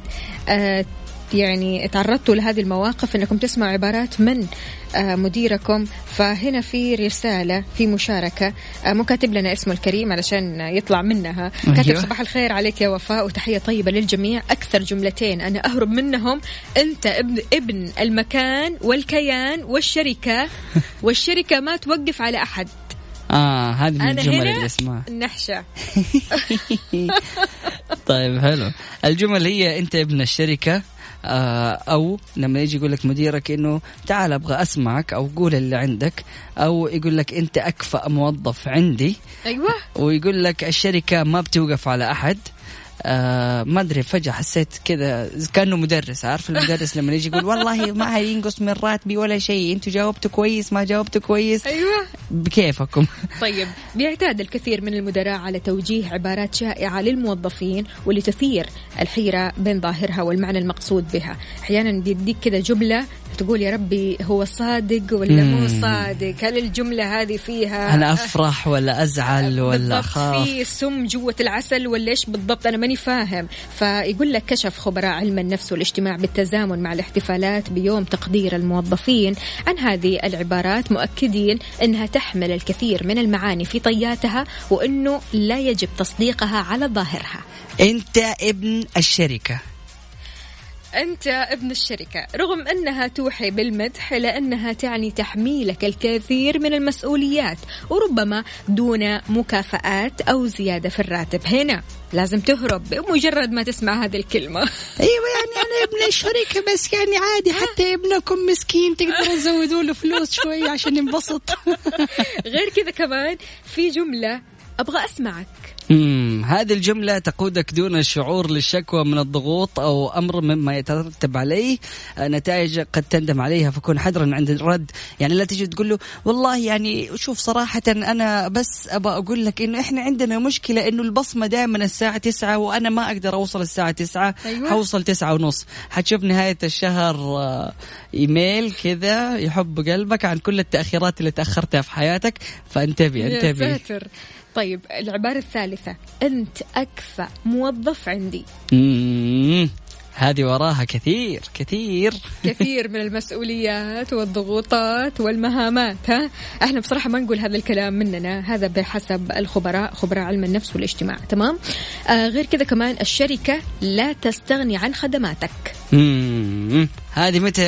S1: آه، يعني تعرضتوا لهذه المواقف إنكم تسمعوا عبارات من آه، مديركم. فهنا في رسالة في مشاركة. آه، مو كاتب لنا اسمه الكريم علشان يطلع منها. كاتب
S2: أيوة.
S1: صباح الخير عليك يا وفاء وتحية طيبة للجميع. أكثر جملتين أنا أهرب منهم. أنت ابن ابن المكان والكيان والشركة. والشركة ما توقف على أحد.
S2: آه هذه من الجمل اللي اسمها.
S1: نحشة.
S2: طيب حلو. الجمل هي أنت ابن الشركة. آه، أو لما يجي يقول لك مديرك إنه تعال أبغى أسمعك أو قول اللي عندك أو يقول لك أنت أكفأ موظف عندي.
S1: أيوه.
S2: ويقول لك الشركة ما بتوقف على أحد. آه ما أدري فجأة حسيت كذا كأنه مدرس عارف المدرس لما يجي يقول والله ما ينقص من راتبي ولا شيء أنتوا جاوبتوا كويس ما جاوبتوا كويس.
S1: أيوه.
S2: بكيفكم؟
S1: طيب بيعتاد الكثير من المدراء على توجيه عبارات شائعة للموظفين واللي تثير الحيرة بين ظاهرها والمعنى المقصود بها. أحيانا بيديك كذا جملة تقول يا ربي هو صادق ولا مو. صادق؟ هل الجملة هذه فيها
S2: أنا أفرح ولا أزعل ولا أخاف؟
S1: في سم جوة العسل ولا إيش بالضبط؟ أنا ماني فاهم. فيقول لك كشف خبراء علم النفس والاجتماع بالتزامن مع الاحتفالات بيوم تقدير الموظفين عن هذه العبارات مؤكدين إنها تحمل الكثير من المعاني في طياتها وإنه لا يجب تصديقها على ظاهرها.
S2: أنت ابن الشركة.
S1: أنت ابن الشركة. رغم أنها توحي بالمدح إلا أنها تعني تحميلك الكثير من المسؤوليات وربما دون مكافآت أو زيادة في الراتب. هنا لازم تهرب بمجرد ما تسمع هذه الكلمة.
S2: أيوه يعني أنا ابن الشركة بس يعني عادي حتى ابنكم مسكين تقدروا تزودوا له فلوس شوي عشان ينبسط.
S1: غير كذا كمان في جملة أبغى أسمعك.
S2: امم هذه الجملة تقودك دون الشعور للشكوى من الضغوط أو أمر مما يترتب عليه. آه، نتائج قد تندم عليها فكن حذرا عند الرد. يعني لا تجي تقول له والله يعني شوف صراحة أنا بس أبغى أقول لك إنه إحنا عندنا مشكلة إنه البصمة دائما الساعة تسعة وأنا ما أقدر أوصل الساعة تسعة
S1: أيوة.
S2: حوصل تسعة ونص. حتشوف نهاية الشهر آه، إيميل كذا يحب قلبك عن كل التأخيرات اللي تأخرتها في حياتك. فانتبه
S1: يا
S2: انتبه.
S1: ساتر. طيب العبارة الثالثة. أنت أكفأ موظف عندي.
S2: مم. هذه وراها كثير كثير.
S1: كثير من المسؤوليات والضغوطات والمهامات ها؟ إحنا بصراحة ما نقول هذا الكلام مننا هذا بحسب الخبراء خبراء علم النفس والاجتماع تمام؟ آه غير كذا كمان الشركة لا تستغني عن خدماتك.
S2: هذه متى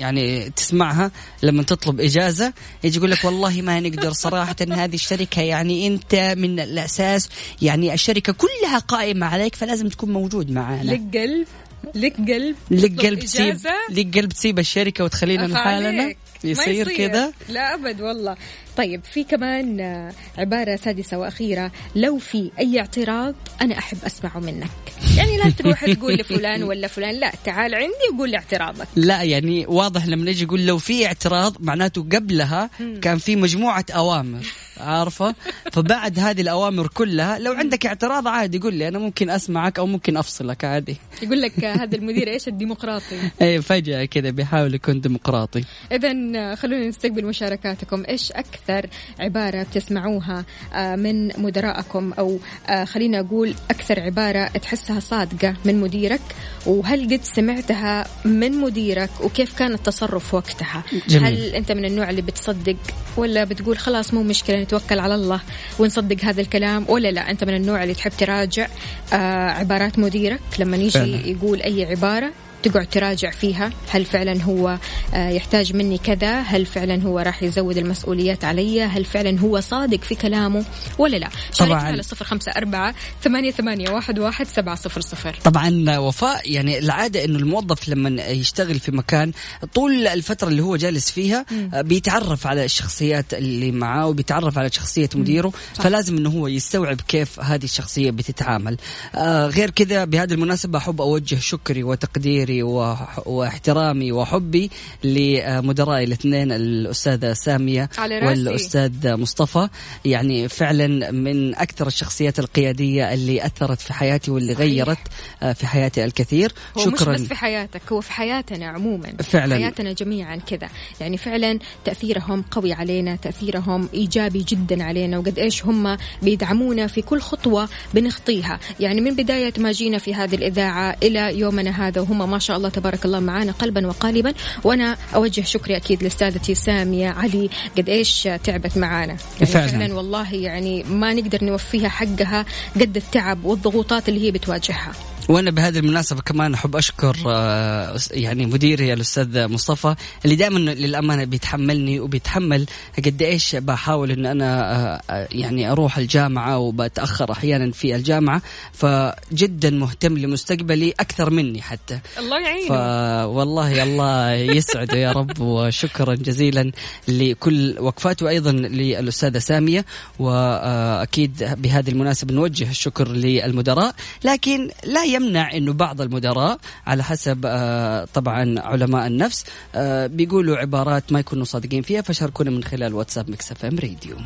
S2: يعني تسمعها لما تطلب إجازة يجي يقول لك والله ما نقدر صراحة هذه الشركة يعني أنت من الأساس يعني الشركة كلها قائمة عليك فلازم تكون موجود معانا.
S1: لك قلب لك قلب
S2: لك قلب تسيب؟ لك قلب تسيب الشركة وتخلينا لحالنا يصير. كذا.
S1: لا أبد والله. طيب في كمان آه، عبارة سادسة وأخيرة. لو في أي اعتراض أنا أحب أسمعه منك. يعني لا تروح تقول لفلان ولا فلان. لا تعال عندي وقول لي اعتراضك.
S2: لا يعني واضح لما نجي يقول لو في اعتراض معناته قبلها كان في مجموعة أوامر عارفة؟ فبعد هذه الأوامر كلها لو عندك اعتراض عادي قول لي أنا ممكن أسمعك أو ممكن أفصلك عادي.
S1: يقول لك آه، هذا المدير إيش؟ الديمقراطي.
S2: أي فجأة كذا بيحاول يكون ديمقراطي.
S1: اذا خلونا نستقبل مشاركاتكم. إيش أكثر عبارة بتسمعوها آه، من مدراءكم أو آه، خلينا أقول أكثر عبارة تحسها صادقة من مديرك وهل قد سمعتها من مديرك وكيف كان التصرف وقتها
S2: جميل.
S1: هل أنت من النوع اللي بتصدق ولا بتقول خلاص مو مشكلة نتوكل على الله ونصدق هذا الكلام ولا لا أنت من النوع اللي تحب تراجع آه، عبارات مديرك لما يجي
S2: فعلا.
S1: يقول أي عبارة تقعد تراجع فيها. هل فعلا هو آه، يحتاج مني كذا؟ هل فعلا هو راح يزود المسؤوليات علي؟ هل فعلا هو صادق في كلامه ولا لا؟ شاركنا
S2: طبعاً.
S1: على صفر خمسة أربعة ثمانية, ثمانية واحد, واحد سبعة صفر صفر.
S2: طبعا وفاء يعني العادة إنه الموظف لما يشتغل في مكان طول الفترة اللي هو جالس فيها آه، بيتعرف على الشخصيات اللي معاه وبيتعرف على شخصية مديره
S1: صح.
S2: فلازم إنه هو يستوعب كيف هذه الشخصية بتتعامل. آه غير كذا بهذه المناسبة أحب أوجه شكري وتقديري وح- واحترامي وحبي لمدرائي الاثنين
S1: الأستاذة سامية.
S2: والأستاذ مصطفى يعني فعلا من أكثر الشخصيات القيادية اللي أثرت في حياتي واللي
S1: صحيح.
S2: غيرت آه، في حياتي الكثير
S1: هو
S2: شكرا
S1: مش بس في حياتك هو في حياتنا عموما
S2: فعلاً.
S1: حياتنا جميعا كذا يعني فعلا تأثيرهم قوي علينا تأثيرهم إيجابي جدا علينا وقد إيش هم بيدعمونا في كل خطوة بنخطيها يعني من بداية ما جينا في هذه الإذاعة إلى يومنا هذا وهم ما شاء الله تبارك الله معانا قلبا وقالبا. وأنا أوجه شكري أكيد لأستاذتي سامية علي. قد إيش تعبت معانا؟ يعني
S2: فعلاً.
S1: فعلا والله يعني ما نقدر نوفيها حقها قد التعب والضغوطات اللي هي بتواجهها.
S2: وأنا بهذه المناسبة كمان أحب أشكر آه، يعني مديري الأستاذ مصطفى اللي دائما للأمانة بيتحملني وبيتحمل قد إيش بحاول إن أنا آه، آه، يعني أروح الجامعة وبتأخر أحيانا في الجامعة فجدا مهتم لمستقبلي أكثر مني حتى.
S1: الله يعينه.
S2: فوالله الله يسعده يا رب وشكرا جزيلا لكل وقفاته وأيضا للأستاذة سامية وأكيد بهذه المناسبة نوجه الشكر للمدراء لكن لا يمنع إنه بعض المدراء على حسب آه، طبعا علماء النفس آه، بيقولوا عبارات ما يكونوا صادقين فيها فشاركونا من خلال واتساب Mix FM Radio.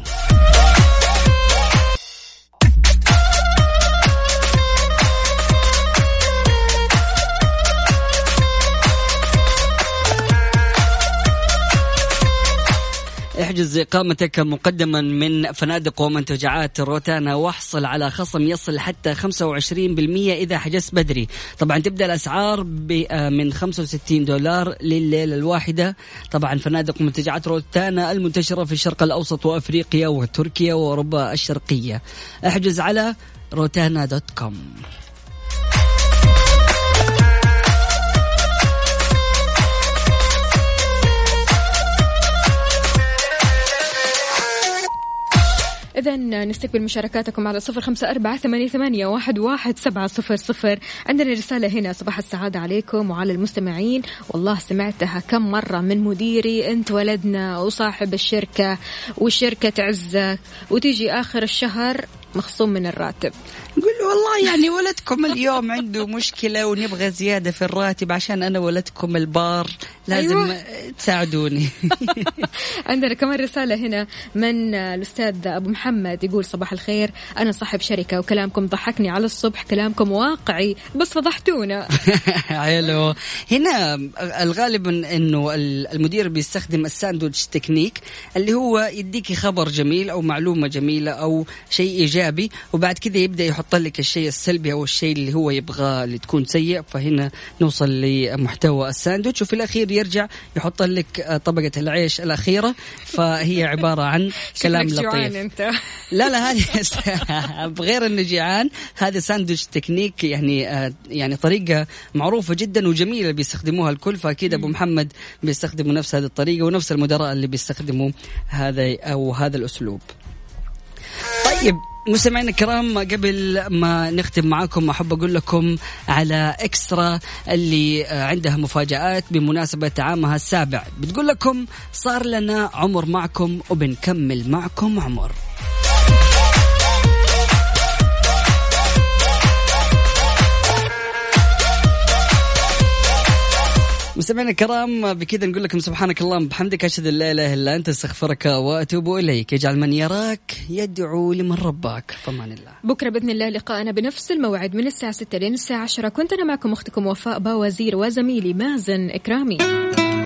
S2: احجز إقامتك مقدما من فنادق ومنتجعات روتانا واحصل على خصم يصل حتى 25% إذا حجزت بدري. طبعا تبدأ الأسعار آه، من 65 دولار لليلة الواحدة. طبعا فنادق ومنتجعات روتانا المنتشرة في الشرق الأوسط وأفريقيا وتركيا وأوروبا الشرقية. احجز على روتانا dot com.
S1: إذا نستقبل مشاركاتكم على صفر خمسة أربعة ثمانية, واحد سبعة صفر صفر. عندنا رسالة هنا صباح السعادة عليكم وعلى المستمعين. والله سمعتها كم مرة من مديري أنت ولدنا وصاحب الشركة والشركة تعزك وتيجي آخر الشهر مخصوم من الراتب.
S2: قول له والله يعني ولدكم اليوم عنده مشكلة ونبغى زيادة في الراتب عشان أنا ولدكم البار لازم
S1: أيوة.
S2: تساعدوني.
S1: عندنا كمان رسالة هنا من الأستاذ أبو محمد يقول صباح الخير. أنا صاحب شركة وكلامكم ضحكني على الصبح كلامكم واقعي بس فضحتونا.
S2: حلو. هنا الغالب إنه ال- المدير بيستخدم ال sandwich technique اللي هو يديكي خبر جميل أو معلومة جميلة أو شيء إيجابي وبعد كذا يبدأ يحط لك الشيء السلبي أو الشيء اللي هو يبغاه اللي تكون سيء فهنا نوصل لمحتوى الساندويتش. وفي الأخير يرجع يحط لك طبقة العيش الأخيرة فهي عبارة عن كلام لطيف.
S1: أنت.
S2: لا لا هذه بغير إنه جيعان. هذا sandwich technique يعني آه، يعني طريقة معروفة جدا وجميلة بيستخدموها الكل فأكيد أبو محمد بيستخدموا نفس هذه الطريقة ونفس المدراء اللي بيستخدموا هذا أو هذا الأسلوب. طيب مستمعينا الكرام قبل ما نختم معاكم أحب أقول لكم على إكسترا اللي عندها مفاجآت بمناسبة عامها السابع. بتقول لكم صار لنا عمر معكم وبنكمل معكم عمر. مستمعينا الكرام بكذا نقول لكم سبحانك اللهم بحمدك أشهد أن لا إله إلا أنت أستغفرك وأتوب إليك. يجعل من يراك يدعو لمن رباك. فمان الله.
S1: بكرة بإذن الله لقاءنا بنفس الموعد من الساعة 6 لين الساعة 10 كنت أنا معكم أختكم وفاء باوزير وزميلي مازن إكرامي.